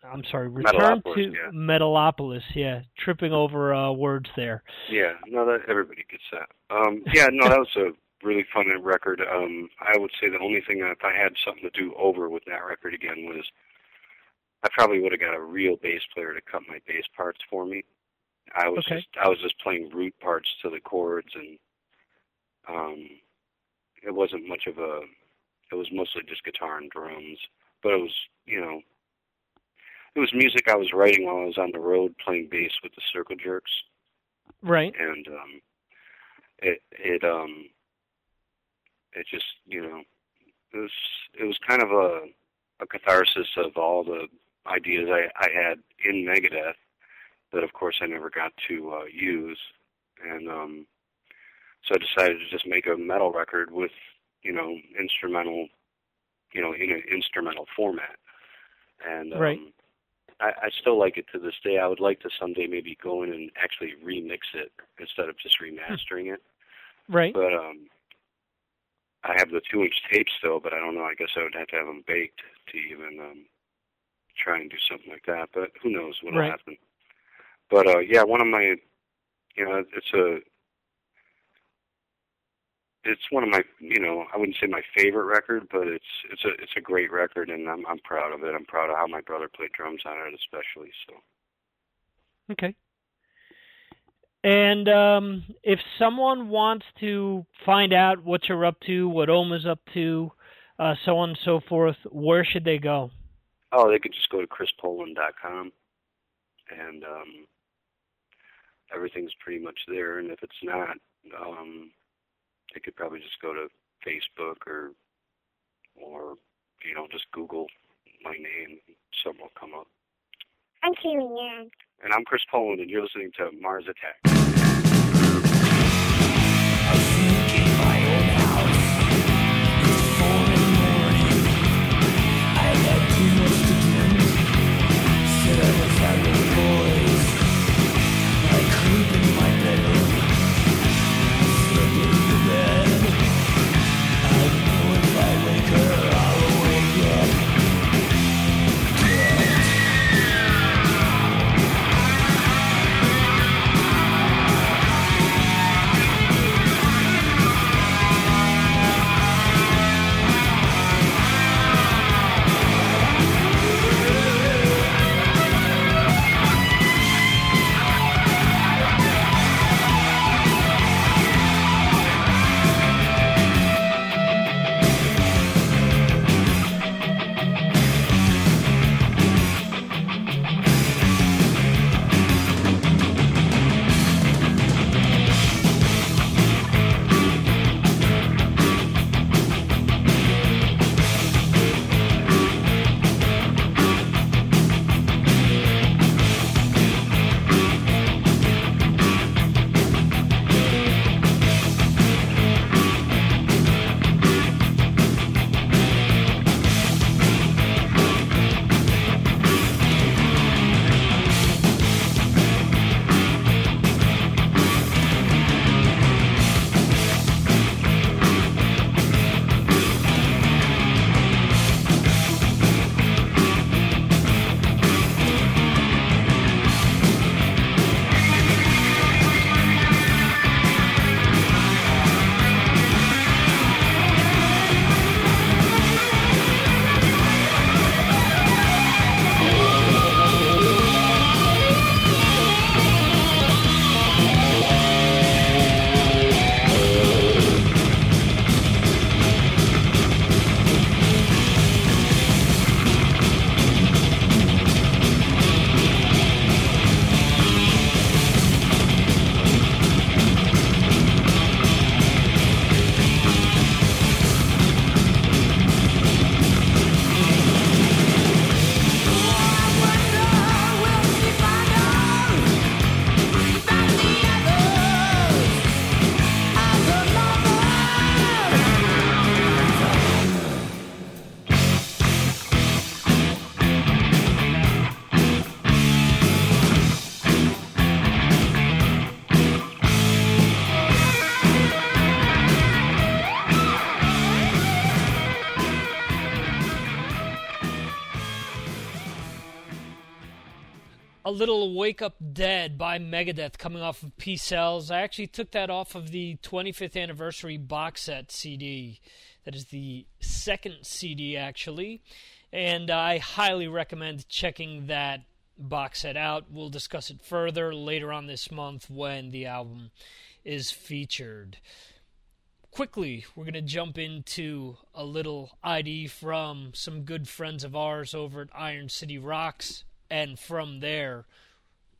I'm sorry, Return Metalopolis, to yeah. Metalopolis. Yeah, tripping over uh, words there. yeah, no, that everybody gets that. Um, yeah, no, that was a really fun record. Um, I would say the only thing that if I had something to do over with that record again was I probably would have got a real bass player to cut my bass parts for me. I was Okay. just I was just playing root parts to the chords and um it wasn't much of a it was mostly just guitar and drums. But it was you know it was music I was writing while I was on the road playing bass with the circle jerks Right. and um it it um it just you know it was it was kind of a a catharsis of all the ideas I I had in Megadeth that of course I never got to uh use and um so I decided to just make a metal record with you know instrumental you know in an instrumental format and um Right. I, I still like it to this day. I would like to someday maybe go in and actually remix it instead of just remastering it. Right. But um, I have the two-inch tapes still, but I don't know. I guess I would have to have them baked to even um, try and do something like that. But who knows what'll Right. happen? But uh, yeah, one of my, you know, it's a, it's one of my, you know, I wouldn't say my favorite record, but it's it's a it's a great record, and I'm I'm proud of it. I'm proud of how my brother played drums on it, especially. So. Okay. And um, if someone wants to find out what you're up to, what Ohm's up to, uh, so on and so forth, where should they go? Oh, they could just go to chrispoland.com and um, everything's pretty much there. And if it's not, um, they could probably just go to Facebook or or you know just Google my name. Something will come up. I'm feeling young. And I'm Chris Poland, and you're listening to Mars Attack. Little Wake Up Dead by Megadeth coming off of Peace Sells. I actually took that off of the 25th anniversary box set CD. That is the second CD, actually. And I highly recommend checking that box set out. We'll discuss it further later on this month when the album is featured. Quickly, we're going to jump into a little ID from some good friends of ours over at Iron City Rocks and from there,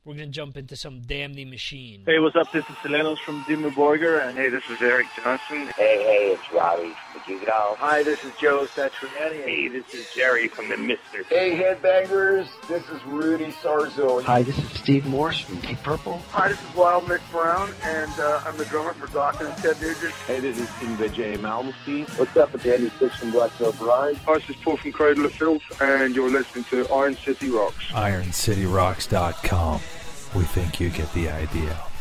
we're going to jump into some Damn the Machine. Hey, what's up? This is Silenoz from Dimmu Borgir, and hey, this is Eric Johnson. Hey, hey, it's Robbie from Juvenile. Hi, this is Joe Satriani. Hey, this is Jerry from the Mister. Hey, headbangers, this is Rudy Sarzo. Hi, this is Steve Morse from Deep Purple. Hi, this is Wild Mick Brown, and uh, I'm the drummer for Dokken and Ted Nugent. Hey, this is Yngwie J. Malmsteen. What's up, it's Andy Fish from Black Veil Bride. Hi, this is Paul from Cradle of Filth, and you're listening to Iron City Rocks. IronCityRocks.com. We think you get the idea.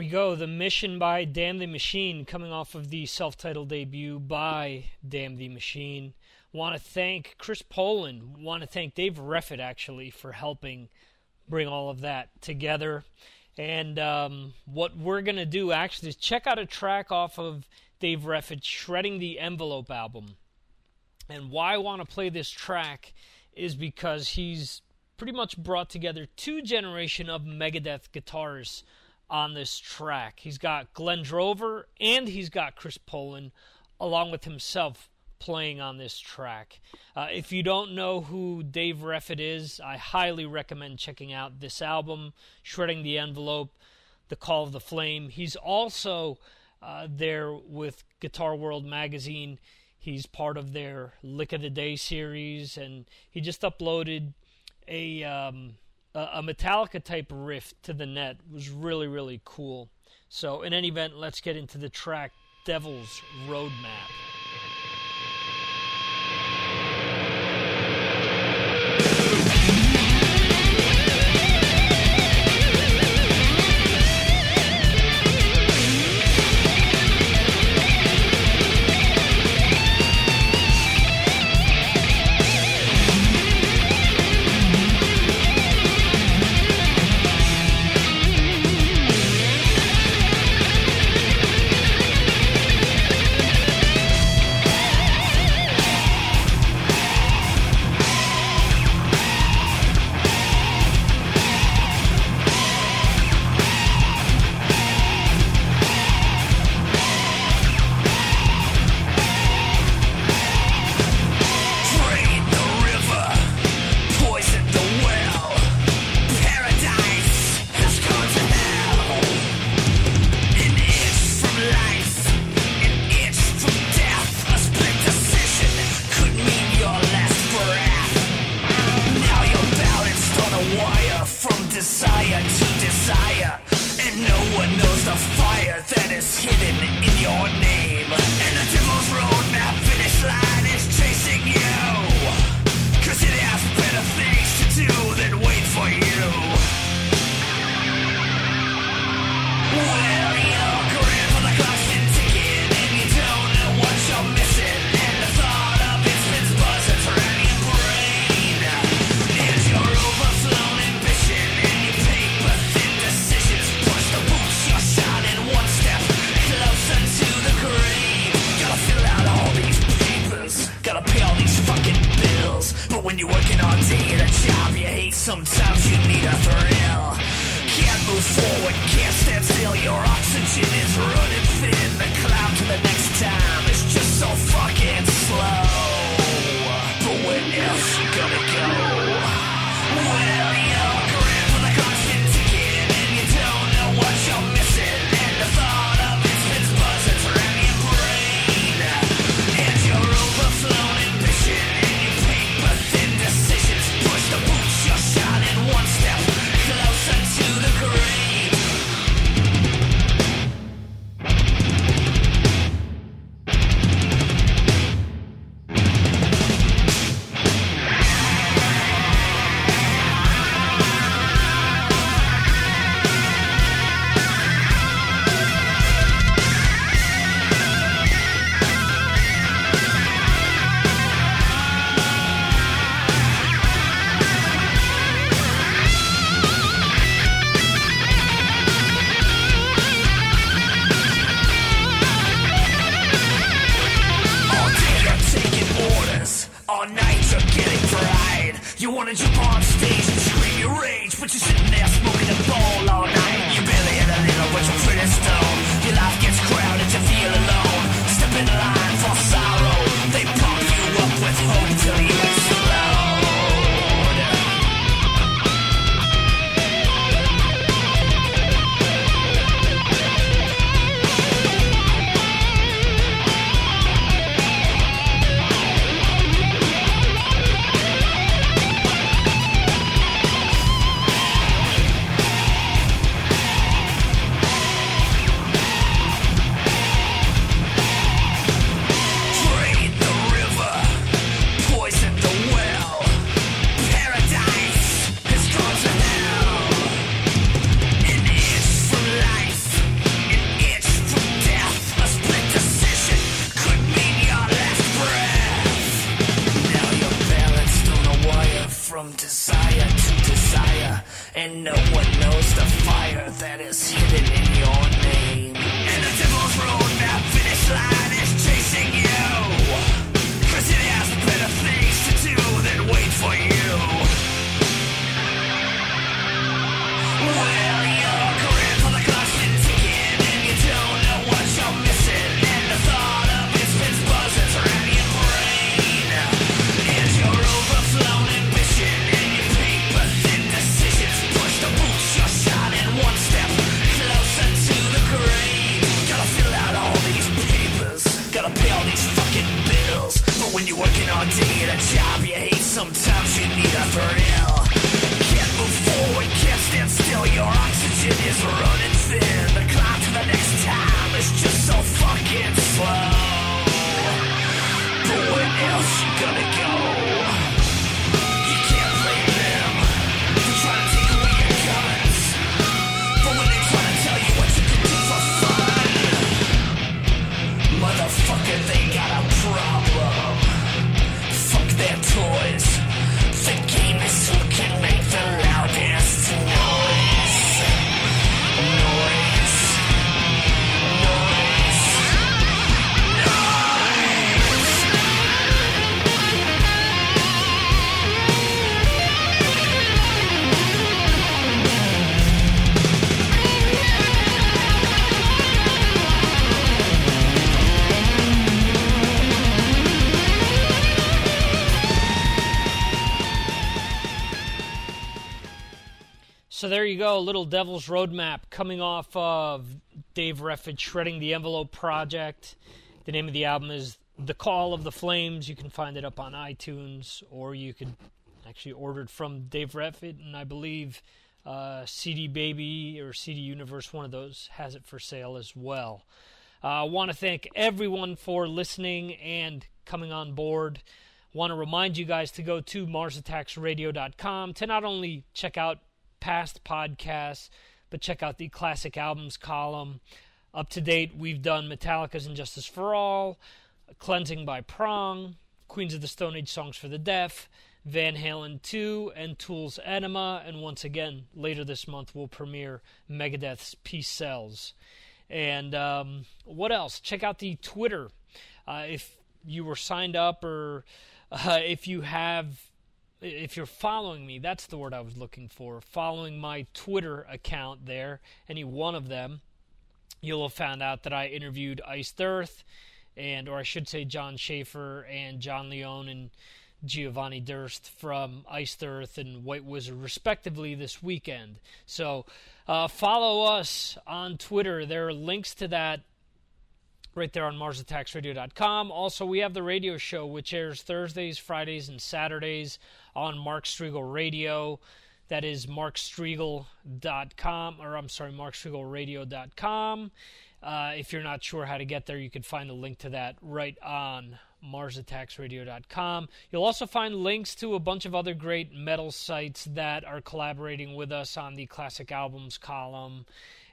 We go. The Mission by Damn the Machine coming off of the self titled debut by Damn the Machine. Want to thank Chris Poland. Want to thank Dave Reffett actually for helping bring all of that together. And um, what we're going to do actually is check out a track off of Dave Reffett's Shredding the Envelope album. And why I want to play this track is because he's pretty much brought together two generation of Megadeth guitarists on this track. He's got Glenn Drover and he's got Chris Poland along with himself playing on this track. Uh, if you don't know who Dave Reffett is, I highly recommend checking out this album, Shredding the Envelope, The Call of the Flame. He's also uh, there with Guitar World magazine. He's part of their Lick of the Day series, and he just uploaded a um, a a Metallica type riff to the net. Was really really cool. So in any event, let's get into the track Devil's Roadmap. there you go, little Devil's Roadmap coming off of Dave Reffett Shredding the Envelope Project. The name of the album is The Call of the Flames. You can find it up on iTunes, or you can actually order it from Dave Reffett, and I believe uh, CD Baby or CD Universe, one of those, has it for sale as well. Uh, I want to thank everyone for listening and coming on board. Want to remind you guys to go to MarsAttacksRadio.com to not only check out past podcasts, but check out the classic albums column. Up to date, we've done Metallica's ...And Justice for All, Cleansing by Prong, Queens of the Stone Age Songs for the Deaf, Van Halen 2, and Tool's Ænima. And once again, later this month, we'll premiere Megadeth's Peace Sells. And um, what else? Check out the Twitter. Uh, if you were signed up or uh, if you have if you're following me, that's the word I was looking for. Following my Twitter account there, any one of them, you'll have found out that I interviewed Iced Earth, and or I should say Jon Schaffer and Jon Leon and Giovanni Durst from Iced Earth and White Wizzard, respectively, this weekend. So uh, follow us on Twitter. There are links to that right there on MarsAttacksRadio.com. Also, we have the radio show, which airs Thursdays, Fridays, and Saturdays on Mark Strigl Radio. That is markstriegel.com, or I'm sorry, markstriglradio.com. Uh, if you're not sure how to get there, you can find the link to that right on MarsAttacksRadio.com. You'll also find links to a bunch of other great metal sites that are collaborating with us on the Classic Albums column.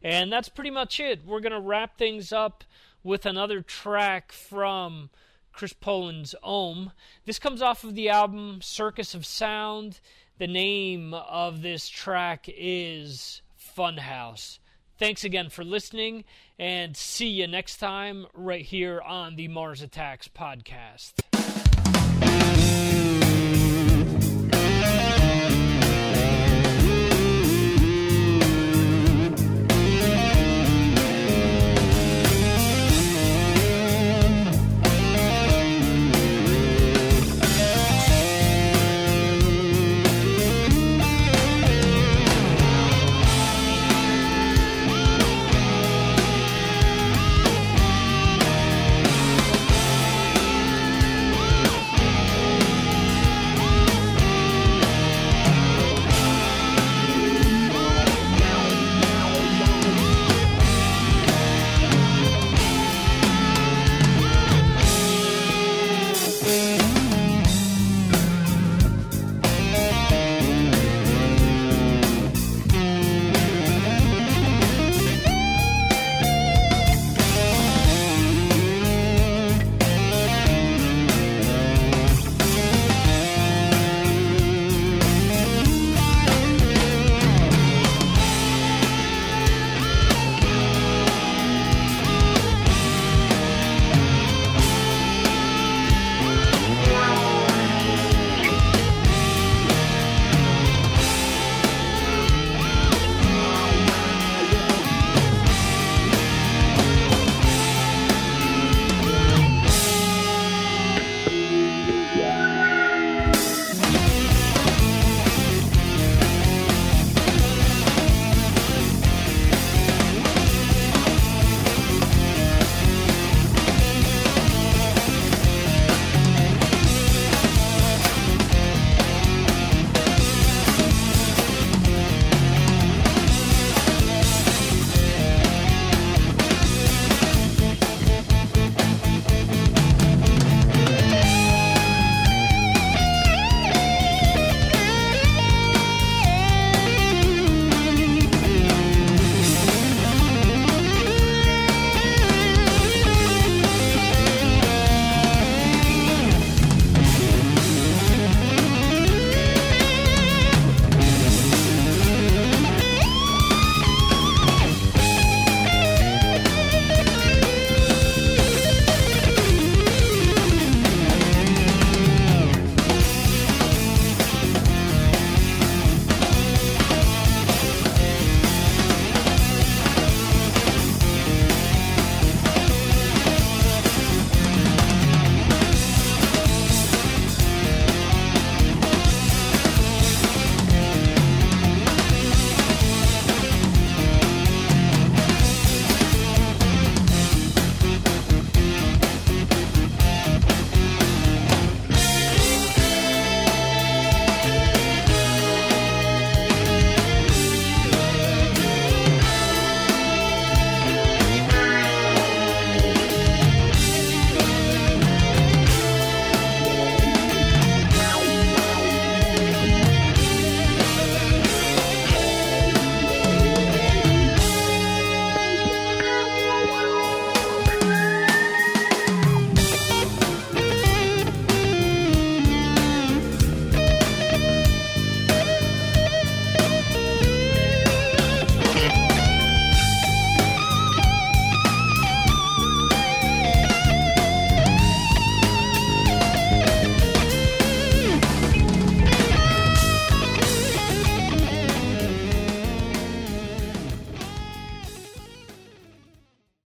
And that's pretty much it. We're going to wrap things up with another track from Chris Poland's Ohm. This comes off of the album Circus of Sound. The name of this track is Funhouse. Thanks again for listening, and see you next time right here on the Mars Attacks podcast.